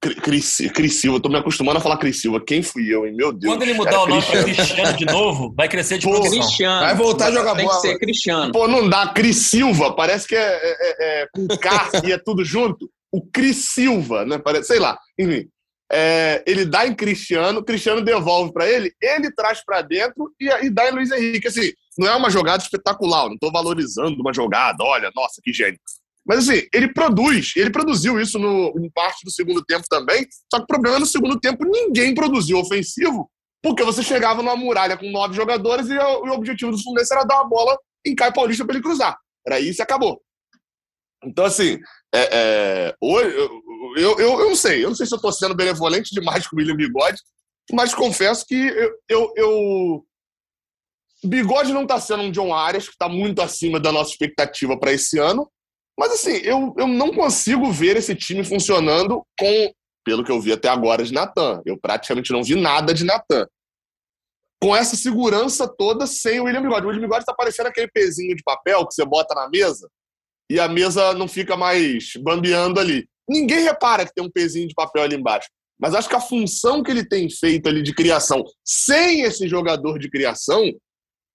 Cris, Cris Silva, tô me acostumando a falar Cris Silva. Quem fui eu, hein? Meu Deus. Quando ele mudar o nome para Cristiano de novo, vai crescer de Pô, Cristiano. Vai voltar a jogar Tem bola. Tem que ser Cristiano. Pô, não dá. Cris Silva, parece que é, é, é, é com K e é tudo junto. O Cris Silva, né? Parece, sei lá. Enfim. É, ele dá em Cristiano, Cristiano devolve para ele, ele traz para dentro e, e, dá em Luiz Henrique. Assim, não é uma jogada espetacular, não estou valorizando uma jogada, olha, nossa, que gênio. Mas assim, ele produz, ele produziu isso no, em parte do segundo tempo também, só que o problema é no segundo tempo ninguém produziu ofensivo, porque você chegava numa muralha com nove jogadores e o, o objetivo do Fluminense era dar uma bola em Caio Paulista para ele cruzar. Era isso e acabou. Então, assim, é, é, hoje, eu, eu, eu, não sei, eu não sei se eu estou sendo benevolente demais com o William Bigode, mas confesso que eu, eu, eu... Bigode não está sendo um John Arias, que está muito acima da nossa expectativa para esse ano, mas assim, eu, eu não consigo ver esse time funcionando com, pelo que eu vi até agora, de Natan. Eu praticamente não vi nada de Natan. Com essa segurança toda sem o William Bigode. O William Bigode está parecendo aquele pezinho de papel que você bota na mesa e a mesa não fica mais bambeando ali. Ninguém repara que tem um pezinho de papel ali embaixo. Mas acho que a função que ele tem feito ali de criação, sem esse jogador de criação,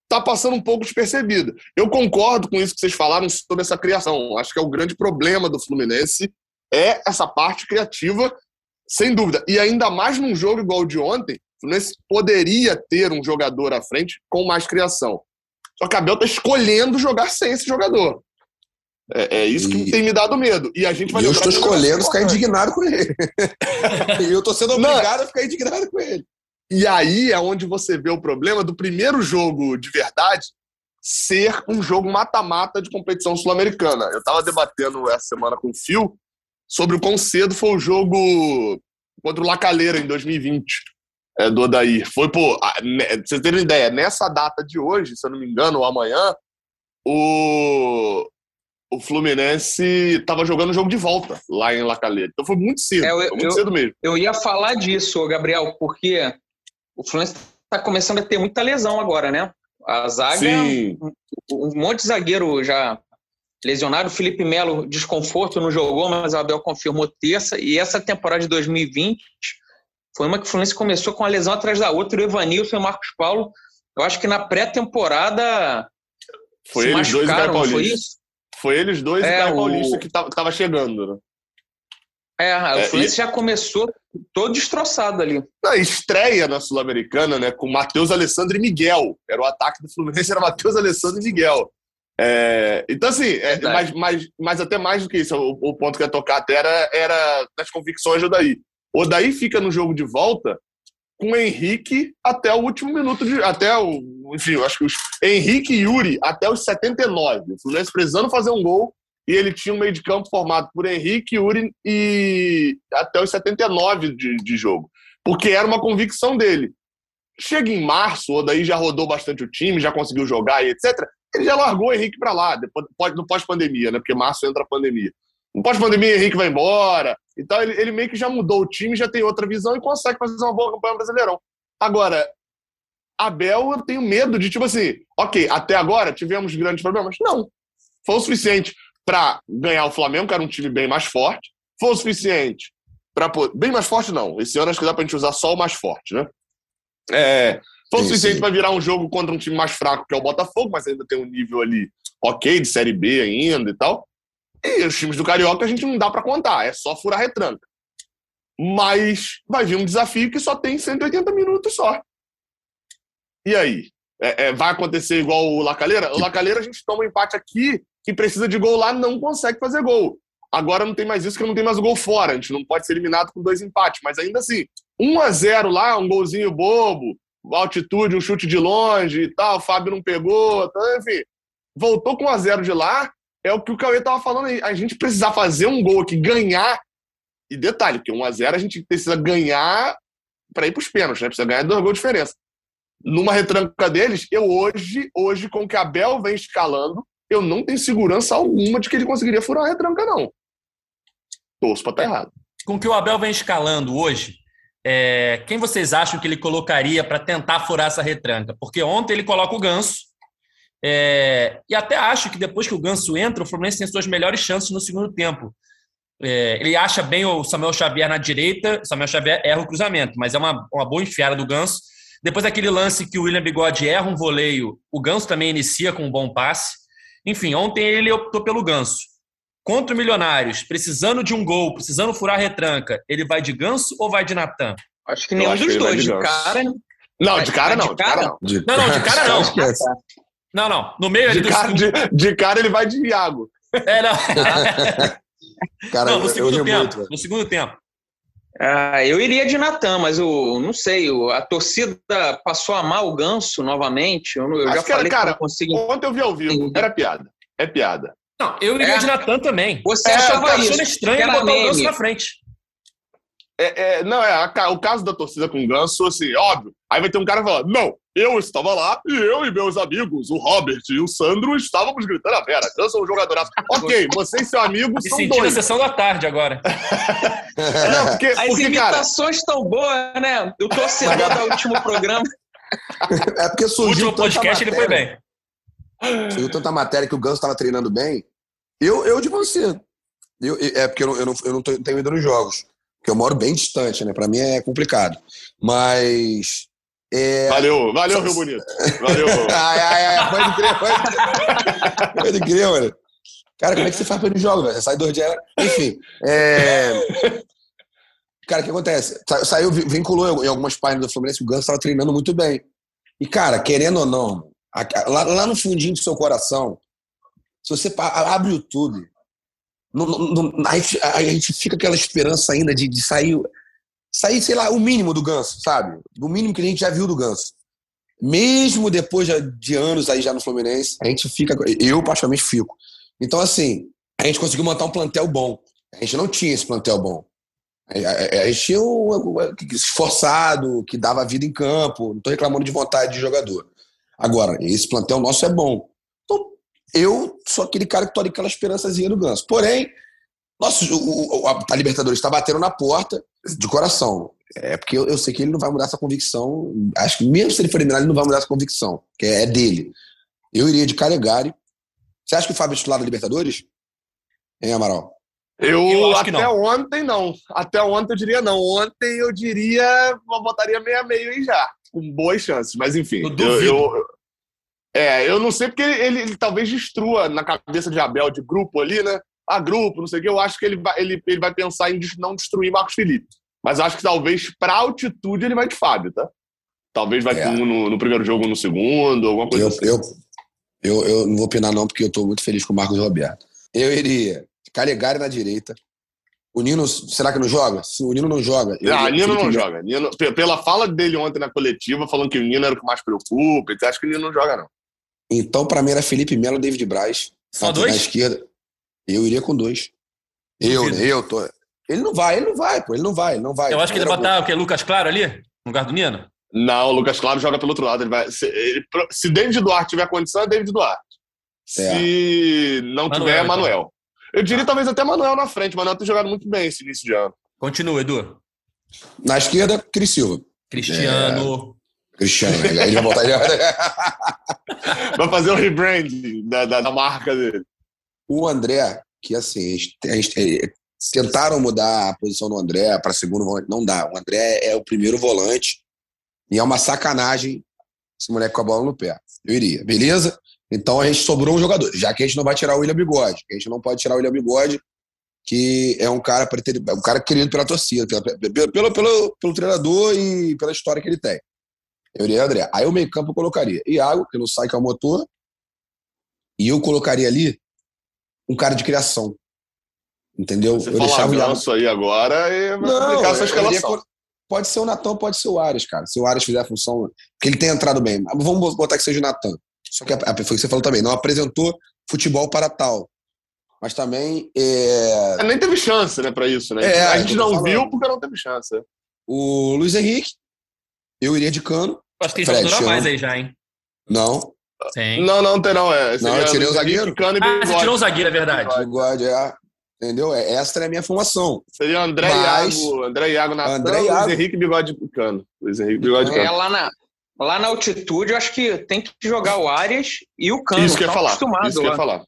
está passando um pouco despercebida. Eu concordo com isso que vocês falaram sobre essa criação. Acho que é o grande problema do Fluminense é essa parte criativa, sem dúvida. E ainda mais num jogo igual de ontem, o Fluminense poderia ter um jogador à frente com mais criação. Só que Abel está escolhendo jogar sem esse jogador. É, é isso e... que tem me dado medo. E a gente vai Eu estou escolhendo ficar indignado com ele. e eu estou sendo obrigado Não. a ficar indignado com ele. E aí é onde você vê o problema do primeiro jogo de verdade ser um jogo mata-mata de competição sul-americana. Eu estava debatendo essa semana com o Phil sobre o quão cedo foi o jogo contra o Lacaleira em 2020, é, do Odair. Foi, pô, né, vocês terem ideia, nessa data de hoje, se eu não me engano, ou amanhã, o, o Fluminense estava jogando o jogo de volta lá em La Calera. Então foi muito cedo, é, eu, foi muito eu, cedo mesmo. Eu ia falar disso, Gabriel, porque o Fluminense está começando a ter muita lesão agora, né? A zaga. Um, um monte de zagueiro já lesionado. O Felipe Melo, desconforto, não jogou, mas o Abel confirmou terça. E essa temporada de 2020 foi uma que o Fluminense começou com uma lesão atrás da outra. O Evanilson e o Marcos Paulo, eu acho que na pré-temporada foi eles dois e Foi isso? Foi eles dois é, e o Caio Paulista que tava chegando, né? É, o é, Fluminense e... já começou todo destroçado ali. Na estreia na Sul-Americana, né, com Matheus Alessandro e Miguel. Era o ataque do Fluminense, era Matheus Alessandro e Miguel. É, então, assim, é, mas, mas, mas até mais do que isso, o, o ponto que ia tocar até era, era das convicções do Odaí. O Odaí fica no jogo de volta com o Henrique até o último minuto de. Até o. Enfim, acho que os. Henrique e Yuri até os 79. O Fluminense precisando fazer um gol. E ele tinha um meio de campo formado por Henrique, Yuri e até os 79 de, de jogo. Porque era uma convicção dele. Chega em março, o daí já rodou bastante o time, já conseguiu jogar e etc. Ele já largou o Henrique para lá, depois, no pós-pandemia, né? Porque março entra a pandemia. No pós-pandemia, Henrique vai embora. Então, ele, ele meio que já mudou o time, já tem outra visão e consegue fazer uma boa campanha brasileirão. Agora, Abel, eu tenho medo de, tipo assim, ok, até agora tivemos grandes problemas. Não. Foi o suficiente para ganhar o Flamengo, que era um time bem mais forte. Foi o suficiente para. Bem mais forte, não. Esse ano acho que dá pra gente usar só o mais forte, né? É, foi o suficiente para virar um jogo contra um time mais fraco, que é o Botafogo, mas ainda tem um nível ali ok, de Série B ainda e tal. E os times do Carioca a gente não dá para contar, é só furar retranca. Mas vai vir um desafio que só tem 180 minutos só. E aí? É, é, vai acontecer igual o Lacaleira? O Lacaleira a gente toma um empate aqui, que precisa de gol lá, não consegue fazer gol. Agora não tem mais isso, que não tem mais o gol fora. A gente não pode ser eliminado com dois empates. Mas ainda assim, 1 a 0 lá, um golzinho bobo, altitude, um chute de longe e tal, o Fábio não pegou, então, enfim. Voltou com 1 a 0 de lá, é o que o Cauê tava falando aí. A gente precisa fazer um gol aqui, ganhar. E detalhe, porque 1 a 0 a gente precisa ganhar para ir para os pênaltis, né? Precisa ganhar dois gols de diferença. Numa retranca deles, eu hoje, hoje com o que Abel vem escalando, eu não tenho segurança alguma de que ele conseguiria furar a retranca, não. Torço para estar tá errado. Com o que o Abel vem escalando hoje, é, quem vocês acham que ele colocaria para tentar furar essa retranca? Porque ontem ele coloca o Ganso. É, e até acho que depois que o Ganso entra, o Fluminense tem suas melhores chances no segundo tempo. É, ele acha bem o Samuel Xavier na direita, o Samuel Xavier erra o cruzamento, mas é uma, uma boa enfiada do Ganso. Depois daquele lance que o William Bigode erra um voleio, o Ganso também inicia com um bom passe. Enfim, ontem ele optou pelo Ganso. Contra o Milionários, precisando de um gol, precisando furar a retranca, ele vai de Ganso ou vai de Natan? Acho que nenhum dos dois. De, de cara. Não, de cara não. De cara não. Não, não, de cara não. Não, não. No meio de cara, de, de, cara ele vai de Iago. É, não. cara, não, no segundo tempo. Muito, no segundo tempo. Ah, eu iria de Natan, mas eu não sei, a torcida passou a amar o Ganso novamente. Eu, eu já falei era, cara, que não consigo. Ontem eu vi ao vivo, era piada. É piada. Não, eu iria é. de Natan também. Você é, achava isso? estranho botar meme. o Ganso na frente. É, é, não, é a, o caso da torcida com o Ganso, assim, óbvio. Aí vai ter um cara falando, não, eu estava lá e eu e meus amigos, o Robert e o Sandro, estávamos gritando a Vera. Ganso é um jogadoraço. ok, você e seu amigo são dois. a sessão da tarde agora. não, porque, As porque, imitações estão boas, né? O torcedor do último programa. É porque surgiu o último podcast ele foi bem. Surgiu tanta matéria que o Ganso estava treinando bem. Eu, eu de você. Eu, é porque eu não, eu não, eu não tenho ido nos jogos. Porque eu moro bem distante, né? Para mim é complicado. Mas. É... Valeu, valeu, Rio Bonito. Valeu. ai, ai, ai, pode crer, pode crer. Pode crer, mano. Cara, como é que você faz para ir nos jogos, velho? Você sai dois dias. Enfim. É... Cara, o que acontece? Saiu, vinculou em algumas páginas do Fluminense, o Ganso estava treinando muito bem. E, cara, querendo ou não, lá, lá no fundinho do seu coração, se você abre o YouTube, não, não, a, gente, a, gente, fica aquela esperança ainda de, de, sair, sair, sei lá, o mínimo do Ganso, sabe? O mínimo que a gente já viu do Ganso. Mesmo depois de, anos aí já no Fluminense, a gente fica. Eu, particularmente, fico. Então, assim, a gente conseguiu montar um plantel bom. A gente não tinha esse plantel bom. A, a, a gente tinha um, esforçado, que dava vida em campo. Não estou reclamando de vontade de jogador. Agora, esse plantel nosso é bom eu sou aquele cara que tô ali aquela esperançazinha do Ganso. Porém, nossa, o, a Libertadores está batendo na porta de coração. É porque eu, eu, sei que ele não vai mudar essa convicção. Acho que mesmo se ele for eliminado, ele não vai mudar essa convicção, que é, é dele. Eu iria de Calegari. Você acha que o Fábio é titular da Libertadores? Hein, Amaral? Eu, eu até não. ontem não. Até ontem eu diria não. Ontem eu diria, eu botaria meia meio aí já, com boas chances. Mas enfim, eu, eu, é, eu não sei porque ele, ele, talvez destrua na cabeça de Abel, de grupo ali, né? Ah, grupo, não sei o que. Eu acho que ele vai, ele, ele vai pensar em não destruir Marcos Felipe. Mas acho que talvez para altitude ele vai de Fábio, tá? Talvez vai é. ter um no, no, primeiro jogo, no segundo, alguma coisa eu, assim. Eu, eu, eu não vou opinar não, porque eu estou muito feliz com o Marcos Roberto. Eu iria Calegari na direita. O Nino, será que não joga? Se o Nino não joga. Eu, ah, Nino não joga. Nino, pela fala dele ontem na coletiva, falando que o Nino era o que mais preocupa, acha que o Nino não joga, não? Então, para mim, era Felipe Melo e David Braz. Só dois? Na esquerda. Eu iria com dois. Eu, né? Eu tô. Ele não vai, ele não vai, pô. Ele não vai, ele não vai. Eu acho que ele vai botar o quê? Lucas Claro ali? No lugar do Nino? Não, o Lucas Claro joga pelo outro lado. Ele vai, se, ele, se David Duarte tiver condição, é David Duarte. É. Se não Manuel, tiver, é então. Manuel. Eu diria talvez até Manuel na frente. Manuel tem jogado muito bem esse início de ano. Continua, Edu. Na esquerda, Cris Silva. Cristiano. Cristiano, né? Ele vai voltar. vai fazer o rebrand da, da, da, marca dele. O André, que assim, a gente, é, tentaram mudar a posição do André para segundo volante, não dá. O André é o primeiro volante e é uma sacanagem esse moleque com a bola no pé. Eu iria, beleza? Então a gente sobrou um jogador, já que a gente não vai tirar o William Bigode, a gente não pode tirar o William Bigode, que é um cara, um cara querido pela torcida, pelo, pelo, pelo, pelo treinador e pela história que ele tem. Eu iria André. Aí o meio campo eu colocaria Iago, que não sai com é o motor, e eu colocaria ali um cara de criação. Entendeu? Você eu deixava o Iago... aí agora e vai não, essa escalação. Pode ser o Natan, pode ser o Ares, cara. Se o Ares fizer a função. Porque ele tem entrado bem. Vamos botar que seja o Natan. Só que foi o que você falou também. Não apresentou futebol para tal. Mas também. É... Nem teve chance, né, para isso, né? É, a gente não falando. viu porque não teve chance. O Luiz Henrique, eu iria de cano. Acho que tem jogador a mais aí já, hein? Não. Tem. Não, não tem não. É. Não, eu tirei o zagueiro. Cano e ah, você tirou o zagueiro, é verdade. Bigode, é. Entendeu? É, essa é a minha formação. Seria André Mas, Iago, André Iago na André Luiz Iago. Henrique Bigode Cano. Luiz Henrique Bigode é, Cano. É, lá na, lá na altitude, eu acho que tem que jogar o Arias e o Cano. Isso que eu ia falar. Isso que eu ia falar.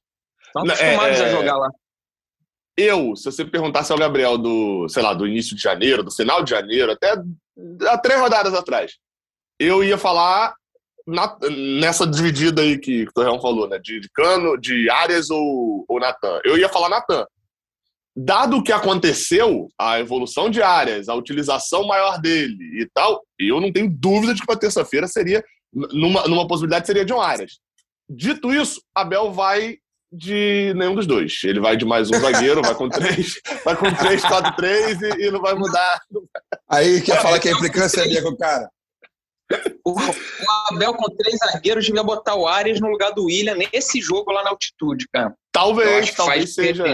Estão acostumados é, a jogar lá. Eu, se você perguntasse ao Gabriel do, sei lá, do início de janeiro, do final de janeiro, até há três rodadas atrás, eu ia falar na, nessa dividida aí que, o Torreão falou, né? De, de Cano, de Arias ou, ou Natan. Eu ia falar Natan. Dado o que aconteceu, a evolução de Arias, a utilização maior dele e tal, eu não tenho dúvida de que para terça-feira seria, numa, numa possibilidade, seria de um Arias. Dito isso, Abel vai de nenhum dos dois. Ele vai de mais um zagueiro, vai com três, vai com três, quatro, três e, e não vai mudar. Aí quer falar que a implicância é minha com o cara. O, Abel com três zagueiros devia botar o Arias no lugar do William nesse jogo lá na altitude, cara. Talvez, talvez seja,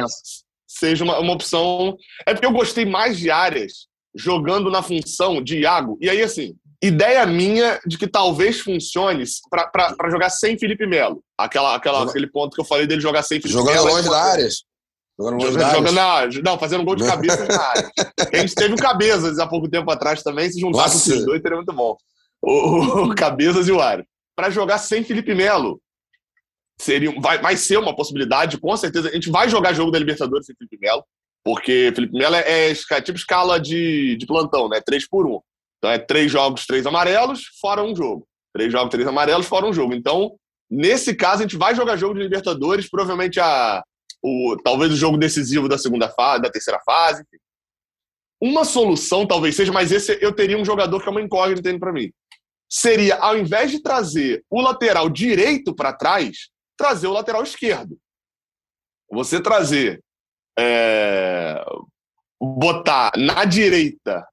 seja uma, uma opção. É porque eu gostei mais de Arias jogando na função de Iago. E aí, assim, ideia minha de que talvez funcione para jogar sem Felipe Melo. Aquela, aquela, aquele ponto que eu falei dele jogar sem Felipe Jogando Melo. Jogando longe da Arias. Jogando longe jogando, da Arias. Não, fazendo gol de cabeça na área. A gente teve o Cabezas há pouco tempo atrás também. Se juntasse esses dois, seria muito bom o, o Cabezas e o Ares. Para jogar sem Felipe Melo, seria, vai, vai ser uma possibilidade, com certeza. A gente vai jogar jogo da Libertadores sem Felipe Melo, porque Felipe Melo é, é, tipo escala de, de plantão, né? Três por um. Então é três jogos, três amarelos, fora um jogo. Três jogos, três amarelos, fora um jogo. Então, nesse caso, a gente vai jogar jogo de Libertadores, provavelmente a, o, talvez o jogo decisivo da segunda fase, da terceira fase. Uma solução talvez seja, mas esse eu teria um jogador que é uma incógnita para mim seria, ao invés de trazer o lateral direito para trás, trazer o lateral esquerdo. Você trazer, é, botar na direita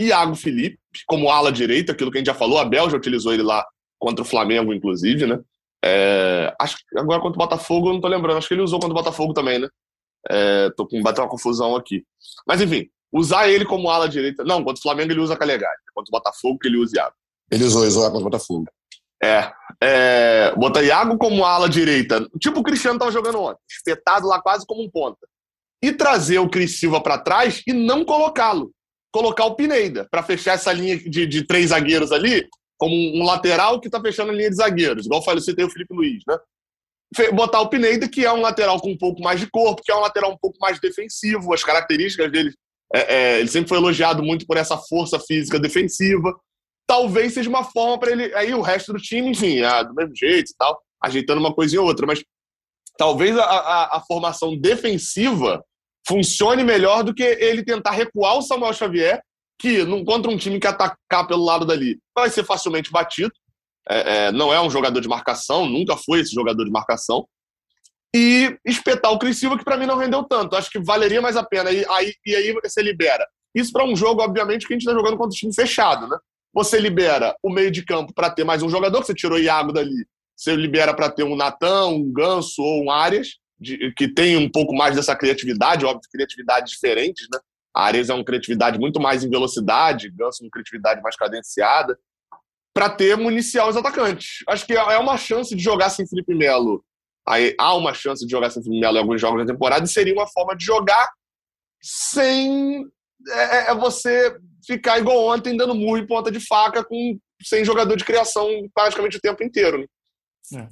Iago Felipe, como ala direita, aquilo que a gente já falou, a Bel já utilizou ele lá contra o Flamengo, inclusive, né? É, acho que agora contra o Botafogo, eu não tô lembrando, acho que ele usou contra o Botafogo também, né? É, tô com bater uma confusão aqui. Mas enfim, usar ele como ala direita. Não, contra o Flamengo ele usa Calegari, contra o Botafogo que ele usa Iago. Ele usou, usou contra o Botafogo. É, é. Bota Iago como ala direita, tipo o Cristiano estava jogando ontem, espetado lá quase como um ponta. E trazer o Cris Silva para trás e não colocá-lo. Colocar o Pineda, para fechar essa linha de, de três zagueiros ali, como um lateral que está fechando a linha de zagueiros, igual eu falei, você tem o Felipe Luiz, né? Botar o Pineda, que é um lateral com um pouco mais de corpo, que é um lateral um pouco mais defensivo, as características dele. É, é, ele sempre foi elogiado muito por essa força física defensiva talvez seja uma forma para ele. Aí o resto do time, enfim, ah, do mesmo jeito e tal, ajeitando uma coisinha ou outra. Mas talvez a, a, a, formação defensiva funcione melhor do que ele tentar recuar o Samuel Xavier, que num, contra um time que atacar pelo lado dali vai ser facilmente batido. É, é, não é um jogador de marcação, nunca foi esse jogador de marcação. E espetar o Cris Silva, que para mim não rendeu tanto. Acho que valeria mais a pena. E aí, e aí você libera. Isso para um jogo, obviamente, que a gente está jogando contra o time fechado, né? Você libera o meio de campo para ter mais um jogador, que você tirou o Iago dali. Você libera para ter um Natan, um Ganso ou um Arias, de, que tem um pouco mais dessa criatividade, óbvio, criatividades diferentes, né? A Arias é uma criatividade muito mais em velocidade, Ganso uma criatividade mais cadenciada, para ter municiar os atacantes. Acho que é uma chance de jogar sem Felipe Melo. Aí, há uma chance de jogar sem Felipe Melo em alguns jogos da temporada e seria uma forma de jogar sem é, é, é você ficar igual ontem, dando murro em ponta de faca com sem jogador de criação praticamente o tempo inteiro. Né? É.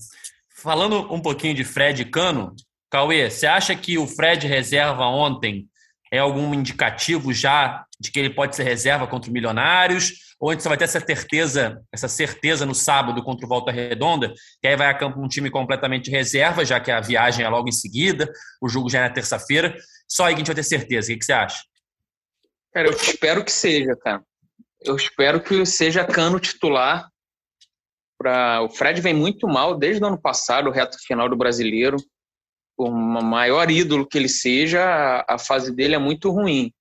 Falando um pouquinho de Fred e Cano, Cauê, você acha que o Fred reserva ontem é algum indicativo já de que ele pode ser reserva contra o Milionários? Ou a gente vai ter essa certeza, essa certeza no sábado contra o Volta Redonda, que aí vai a campo um time completamente reserva, já que a viagem é logo em seguida, o jogo já é na terça-feira. Só aí que a gente vai ter certeza. O que você acha? Cara, eu espero que seja, cara. Eu espero que seja Cano titular. Pra... O Fred vem muito mal desde o ano passado, o reto final do brasileiro. Por maior ídolo que ele seja, a fase dele é muito ruim.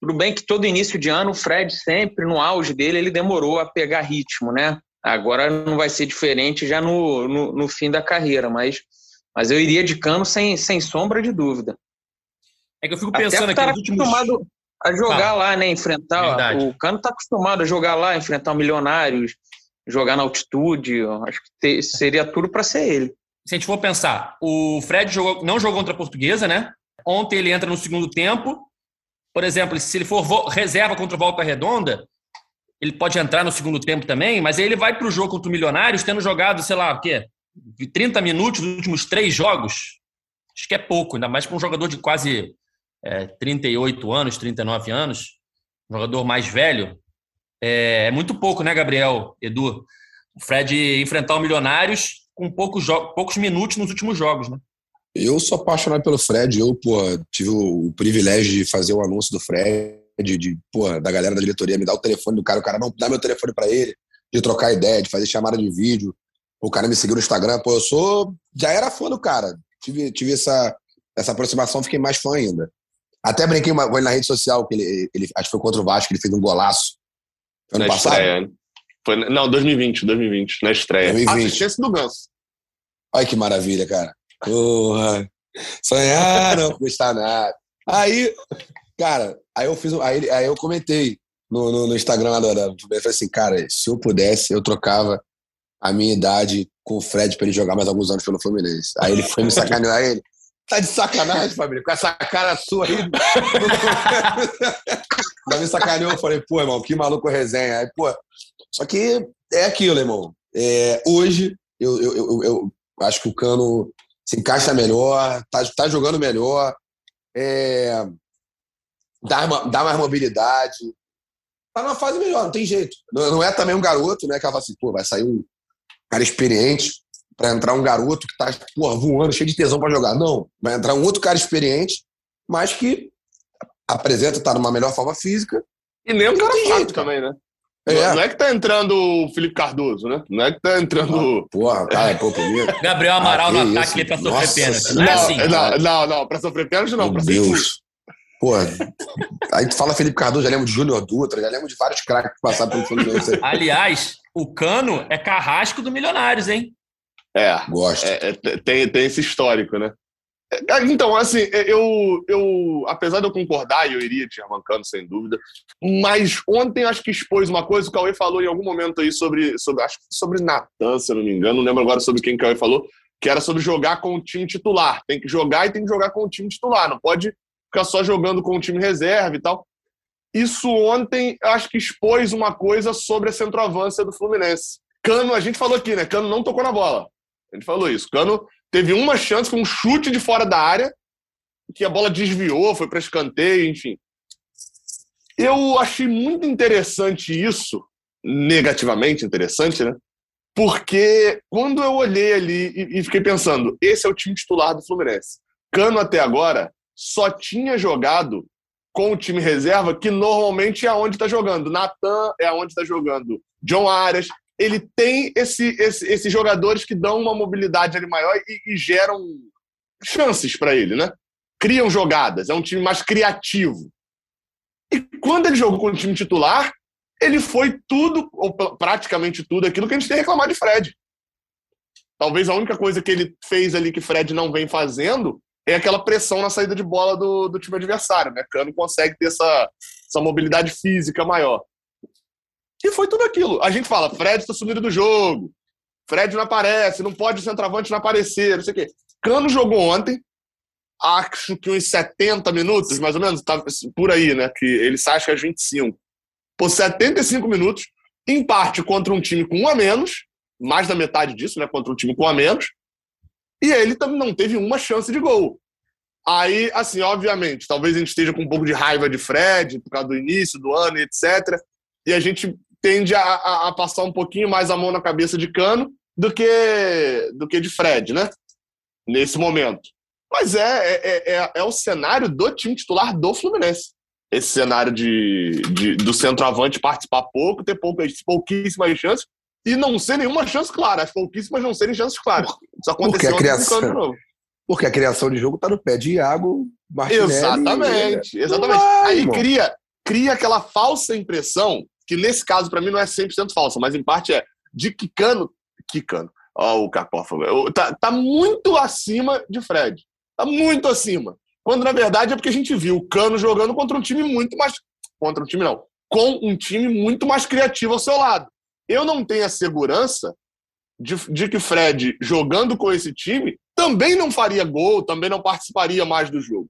Tudo bem que todo início de ano, o Fred sempre, no auge dele, ele demorou a pegar ritmo, né? Agora não vai ser diferente já no, no, no fim da carreira, mas, mas eu iria de cano sem, sem sombra de dúvida. É que eu fico pensando Até aqui nos últimos... a jogar ah, lá, né? Enfrentar. Verdade. O Cano tá acostumado a jogar lá, enfrentar milionários, jogar na altitude. Acho que seria tudo para ser ele. Se a gente for pensar, o Fred jogou, não jogou contra a portuguesa, né? Ontem ele entra no segundo tempo, por exemplo, se ele for reserva contra o Volta Redonda, ele pode entrar no segundo tempo também, mas aí ele vai para o jogo contra o Milionários tendo jogado, sei lá, o quê? 30 minutos nos últimos três jogos. Acho que é pouco, ainda mais para um jogador de quase é, 38 anos, 39 anos, jogador mais velho. É, é muito pouco, né, Gabriel, Edu? O Fred enfrentar o Milionários com poucos, poucos minutos nos últimos jogos, né? Eu sou apaixonado pelo Fred. Eu, pô, tive o, privilégio de fazer o anúncio do Fred, de, pô, da galera da diretoria me dar o telefone do cara, o cara não dá meu telefone para ele, de trocar ideia, de fazer chamada de vídeo. O cara me seguiu no Instagram. Pô, eu sou. Já era fã do cara. Tive, tive essa, essa aproximação, fiquei mais fã ainda. Até brinquei ele na rede social, que ele, ele, acho que foi contra o Vasco, ele fez um golaço. Ano na passado? Estreia. Né? Foi, não, 2020, 2020, na estreia. 2020. Assistência do Ganso. Olha que maravilha, cara. Porra, sonhar não custa nada. Aí, cara, aí eu fiz, aí, aí eu comentei no, no, no Instagram lá do Eu falei assim, cara, se eu pudesse, eu trocava a minha idade com o Fred pra ele jogar mais alguns anos pelo Fluminense. Aí ele foi me sacanear, ele, tá de sacanagem, família, com essa cara sua aí. Mas me sacaneou, eu falei, pô, irmão, que maluco resenha. Aí, pô, só que é aquilo, irmão. É, hoje, eu, eu, eu, eu acho que o Cano se encaixa melhor, tá, tá jogando melhor, é, dá, dá mais mobilidade. Tá numa fase melhor, não tem jeito. Não, não é também um garoto, né? Que ela fala assim, pô, vai sair um cara experiente para entrar um garoto que tá porra, voando, cheio de tesão para jogar. Não, vai entrar um outro cara experiente, mas que apresenta, tá numa melhor forma física. E nem um cara fraco também, né? É. Não é que tá entrando o Felipe Cardoso, né? Não é que tá entrando. Ah, porra, cara, pô, primeiro. Gabriel Amaral ah, no ataque pra sofrer pênalti. Não, é assim. Não, não, não, pra sofrer pênalti não, Meu pra Deus. Pô, aí tu fala Felipe Cardoso, já lembro de Júnior Dutra, já lembro de vários craques que passaram pelo Fluminense. Aliás, o Cano é carrasco do Milionários, hein? É. Gosto. É, é, tem, tem esse histórico, né? É, então, assim, é, eu, eu, apesar de eu concordar, eu iria te arrancando, sem dúvida, mas ontem acho que expôs uma coisa, o Cauê falou em algum momento aí sobre, sobre acho que sobre Natan, se eu não me engano, não lembro agora sobre quem o Cauê falou, que era sobre jogar com o time titular. Tem que jogar e tem que jogar com o time titular, não pode ficar só jogando com o time reserva e tal. Isso ontem, acho que expôs uma coisa sobre a centroavância do Fluminense. Cano, a gente falou aqui, né? Cano não tocou na bola. A gente falou isso. Cano teve uma chance com um chute de fora da área, que a bola desviou, foi para escanteio, enfim. Eu achei muito interessante isso, negativamente interessante, né? Porque quando eu olhei ali e, fiquei pensando, esse é o time titular do Fluminense. Cano até agora só tinha jogado com o time reserva, que normalmente é onde está jogando. Natan é onde está jogando. John Arias, ele tem esse, esse, esses jogadores que dão uma mobilidade ali maior e, e geram chances para ele, né? Criam jogadas, é um time mais criativo. E quando ele jogou com o time titular, ele foi tudo, ou praticamente tudo, aquilo que a gente tem reclamado de Fred. Talvez a única coisa que ele fez ali que Fred não vem fazendo é aquela pressão na saída de bola do, do time adversário, né? Cano consegue ter essa, essa mobilidade física maior. E foi tudo aquilo. A gente fala, Fred está sumido do jogo. Fred não aparece, não pode o centroavante não aparecer, não sei o quê. Cano jogou ontem, acho que uns 70 minutos, mais ou menos, tá por aí, né? Que ele sai acho que às 25. Por 75 minutos, em parte contra um time com um a menos, mais da metade disso, né? Contra um time com um a menos. E ele também não teve uma chance de gol. Aí, assim, obviamente, talvez a gente esteja com um pouco de raiva de Fred, por causa do início do ano, etc. E a gente tende a, a, a passar um pouquinho mais a mão na cabeça de Cano do que, do que de Fred, né? Nesse momento. Mas é, é, é, é o cenário do time titular do Fluminense. Esse cenário de, de do centroavante participar pouco, ter poucas, pouquíssimas chances e não ser nenhuma chance clara. As pouquíssimas não serem chances claras. Isso aconteceu Porque a criação, porque a criação de jogo está no pé de Iago, Martinelli. Exatamente, exatamente. Vai, Aí cria, cria aquela falsa impressão, que nesse caso para mim não é 100% falsa, mas em parte é, de que Cano, ó o Cacófago, tá, tá muito acima de Fred. Tá muito acima. Quando na verdade é porque a gente viu o Cano jogando contra um time muito mais. Contra um time não. Com um time muito mais criativo ao seu lado. Eu não tenho a segurança de, de que Fred, jogando com esse time, também não faria gol, também não participaria mais do jogo.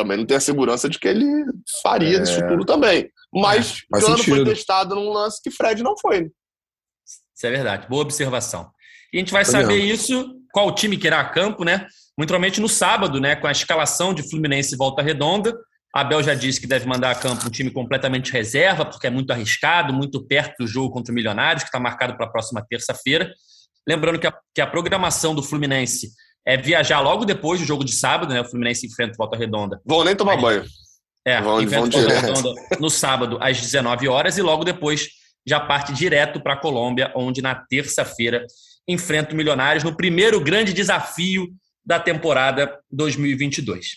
Também não tem a segurança de que ele faria é. nesse futuro também. Mas é, Cano foi testado num lance que Fred não foi. Né? Isso é verdade. Boa observação. E a gente vai saber isso, qual time que irá a campo, né? Muito provavelmente no sábado, né? Com a escalação de Fluminense e Volta Redonda. Abel já disse que deve mandar a campo um time completamente reserva, porque é muito arriscado, muito perto do jogo contra o Milionários, que está marcado para a próxima terça-feira. Lembrando que a, que a programação do Fluminense é viajar logo depois do jogo de sábado, né? O Fluminense enfrenta Volta Redonda. Vão nem tomar Aí, banho. É, vão, vão Volta Redonda no sábado às 19 horas e logo depois já parte direto para a Colômbia, onde na terça-feira enfrenta o Milionários no primeiro grande desafio da temporada 2022.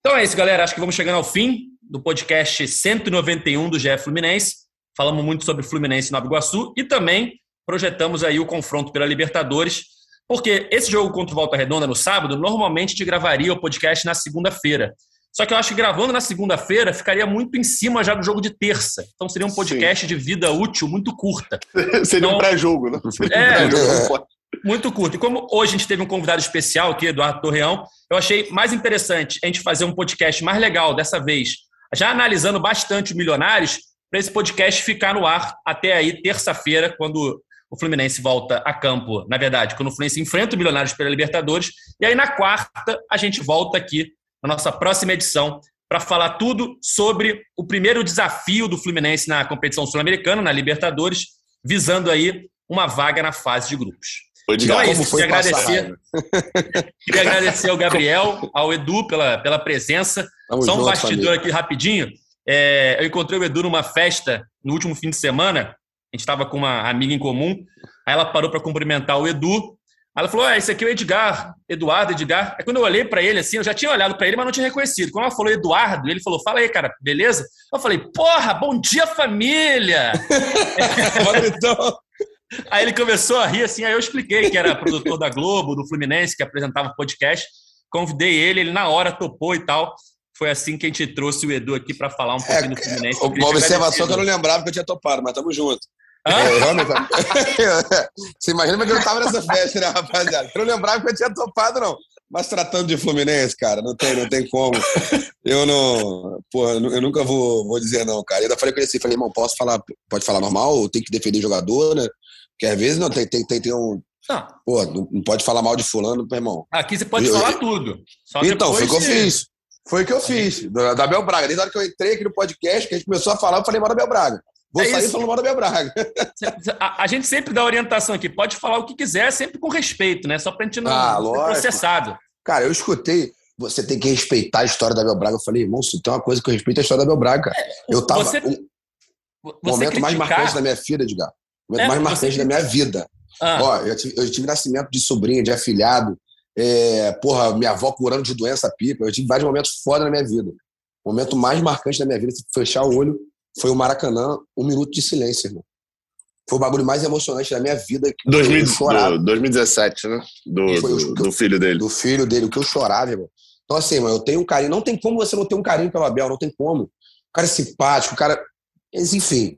Então é isso, galera. Acho que vamos chegando ao fim do podcast 191 do GE Fluminense. Falamos muito sobre Fluminense e Nova Iguaçu e também projetamos aí o confronto pela Libertadores porque esse jogo contra o Volta Redonda no sábado, normalmente te gravaria o podcast na segunda-feira. Só que eu acho que gravando na segunda-feira ficaria muito em cima já do jogo de terça. Então seria um podcast Sim. de vida útil muito curta. seria então, um pré-jogo, né? Seria é, um pré-jogo. muito curto. E como hoje a gente teve um convidado especial aqui, Eduardo Torreão, eu achei mais interessante a gente fazer um podcast mais legal dessa vez, já analisando bastante o Milionários, para esse podcast ficar no ar até aí terça-feira, quando o Fluminense volta a campo, na verdade, quando o Fluminense enfrenta o Milionários pela Libertadores. E aí, na quarta, a gente volta aqui na nossa próxima edição para falar tudo sobre o primeiro desafio do Fluminense na competição sul-americana, na Libertadores, visando aí uma vaga na fase de grupos. Então é isso, queria agradecer, queria agradecer ao Gabriel, ao Edu pela, pela presença. Vamos Só um junto, bastidor família. aqui rapidinho. É, eu encontrei o Edu numa festa no último fim de semana a gente estava com uma amiga em comum, aí ela parou para cumprimentar o Edu. Aí ela falou: ah, esse aqui é o Edgar, Eduardo, Edgar. Aí quando eu olhei para ele assim, eu já tinha olhado para ele, mas não tinha reconhecido. Quando ela falou Eduardo, ele falou: fala aí, cara, beleza? Eu falei: porra, bom dia, família! aí ele começou a rir assim, aí eu expliquei que era produtor da Globo, do Fluminense, que apresentava o podcast. Convidei ele, ele na hora topou e tal. Foi assim que a gente trouxe o Edu aqui para falar um pouquinho é, do Fluminense. Uma observação que eu não lembrava que eu tinha topado, mas tamo junto. É, você imagina que eu não tava nessa festa, né, rapaziada? Eu não lembrava que eu tinha topado, não. Mas tratando de Fluminense, cara, não tem, não tem como. Eu não. Porra, eu nunca vou, vou dizer não, cara. Eu ainda falei com ele assim, falei, irmão, posso falar, pode falar normal, tem que defender jogador, né? Porque às vezes não, tem, tem, tem, tem um. Não. Pô, não pode falar mal de fulano, meu irmão. Aqui você pode eu, falar eu, tudo. Só então, foi o que eu fiz. Foi o que eu fiz, da, da Bel Braga. Desde a hora que eu entrei aqui no podcast, que a gente começou a falar, eu falei mal da Bel Braga. Vou é sair isso. falando mal da Bel Braga. A, a, gente sempre dá orientação aqui. Pode falar o que quiser, sempre com respeito, né? Só pra gente não ah, ser processado. Cara, eu escutei. Você tem que respeitar a história da Bel Braga. Eu falei, irmão, se tem uma coisa que eu respeito é a história da Bel Braga. É, eu tava. Você, um, você momento criticar... mais marcante da minha filha, Edgar. O momento é, mais marcante da minha vida. Ah. Ó, eu tive, eu tive nascimento de sobrinha, de afilhado. É, porra, minha avó curando de doença pipa. Eu tive vários momentos foda na minha vida. O momento mais marcante da minha vida, se fechar o olho, foi o Maracanã, um minuto de silêncio, irmão. Foi o bagulho mais emocionante da minha vida. 2000, do, 2017, né? Do, do, do, filho dele. Do filho dele, o que eu chorava, irmão. Então, assim, mano, eu tenho um carinho. Não tem como você não ter um carinho pelo Abel, não tem como. O cara é simpático, o cara. Enfim.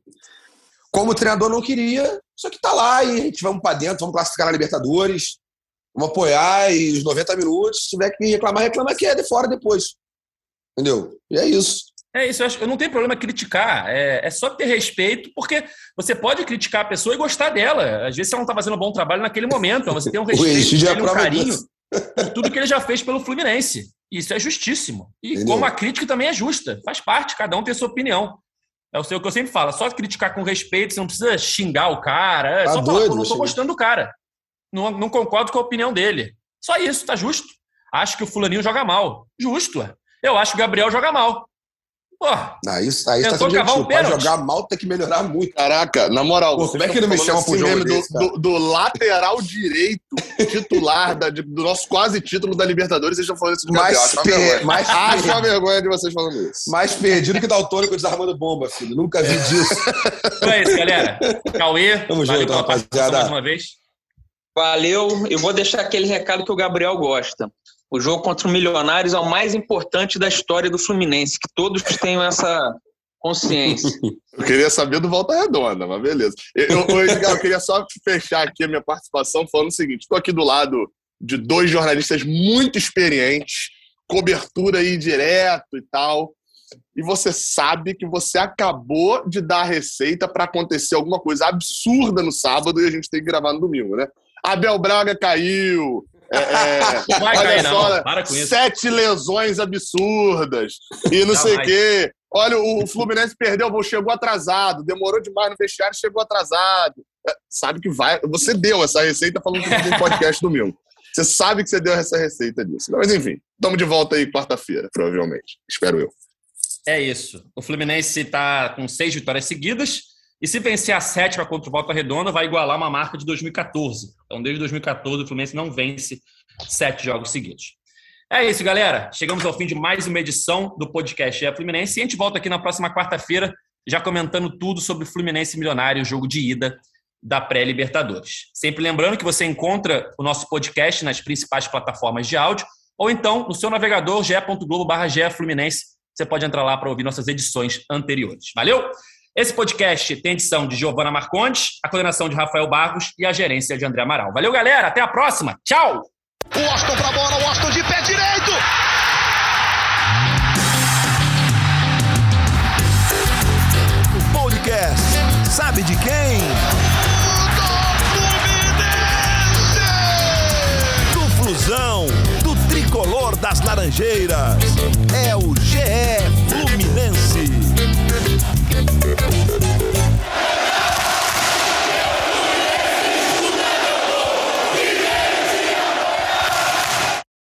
Como o treinador não queria, só que tá lá e a gente vamos pra dentro, vamos classificar na Libertadores, vamos apoiar e os 90 minutos, se tiver que reclamar, reclama que é de fora depois. Entendeu? E é isso. É isso, eu, acho, eu não tenho problema criticar, é, é, só ter respeito, porque você pode criticar a pessoa e gostar dela. Às vezes ela não está fazendo um bom trabalho naquele momento, então você tem um respeito, é um carinho por tudo que ele já fez pelo Fluminense. Isso é justíssimo. E Entendeu? como a crítica também é justa, faz parte, cada um tem sua opinião. É o que eu sempre falo, só criticar com respeito, você não precisa xingar o cara, é tá só doido, falar, não estou gostando do cara. Não, não concordo com a opinião dele. Só isso, tá justo. Acho que o fulaninho joga mal. Justo, Eu acho que o Gabriel joga mal. Pô, aí, aí tá subjetivo. Um Pra jogar mal tem que melhorar muito. Caraca, na moral. Pô, como é que ele me chama pro jogo do, do, do, lateral direito titular da, de, do nosso quase título da Libertadores, vocês estão falando isso de mais Gabriel. mais Acho uma vergonha de vocês falando isso. Mais perdido que Daltônico desarmando bomba, filho. Nunca vi disso. Então é isso, galera. Cauê, Tamo junto, rapaziada. mais uma vez. Valeu. Eu vou deixar aquele recado que o Gabriel gosta. O jogo contra o Milionários é o mais importante da história do Fluminense, que todos tenham essa consciência. Eu queria saber do Volta Redonda, mas beleza. Eu, eu, eu queria só fechar aqui a minha participação falando o seguinte: estou aqui do lado de dois jornalistas muito experientes, cobertura aí direto e tal. E você sabe que você acabou de dar a receita para acontecer alguma coisa absurda no sábado e a gente tem que gravar no domingo, né? Abel Braga caiu, é, é, vai olha cair, só, não. Para com isso. sete lesões absurdas e não, não sei o quê. Olha, o Fluminense perdeu, chegou atrasado, demorou demais no vestiário, chegou atrasado. É, sabe que vai. Você deu essa receita falando que tem podcast domingo. Você sabe que você deu essa receita disso. Mas enfim, estamos de volta aí quarta-feira, provavelmente. Espero eu. É isso. O Fluminense está com seis vitórias seguidas e se vencer a sétima contra o Volta Redonda, vai igualar uma marca de 2014. Então, desde 2014, o Fluminense não vence sete jogos seguidos. É isso, galera. Chegamos ao fim de mais uma edição do podcast É Fluminense. E a gente volta aqui na próxima quarta-feira, já comentando tudo sobre o Fluminense Milionário, o jogo de ida da pré-Libertadores. Sempre lembrando que você encontra o nosso podcast nas principais plataformas de áudio, ou então no seu navegador ge.globo.br Fluminense. Você pode entrar lá para ouvir nossas edições anteriores. Valeu? Esse podcast tem edição de Giovana Marcondes, a coordenação de Rafael Barros e a gerência de André Amaral. Valeu, galera. Até a próxima. Tchau. O Austin pra bola, o Austin de pé direito. O podcast sabe de quem? Do Flusão, do tricolor das Laranjeiras. É o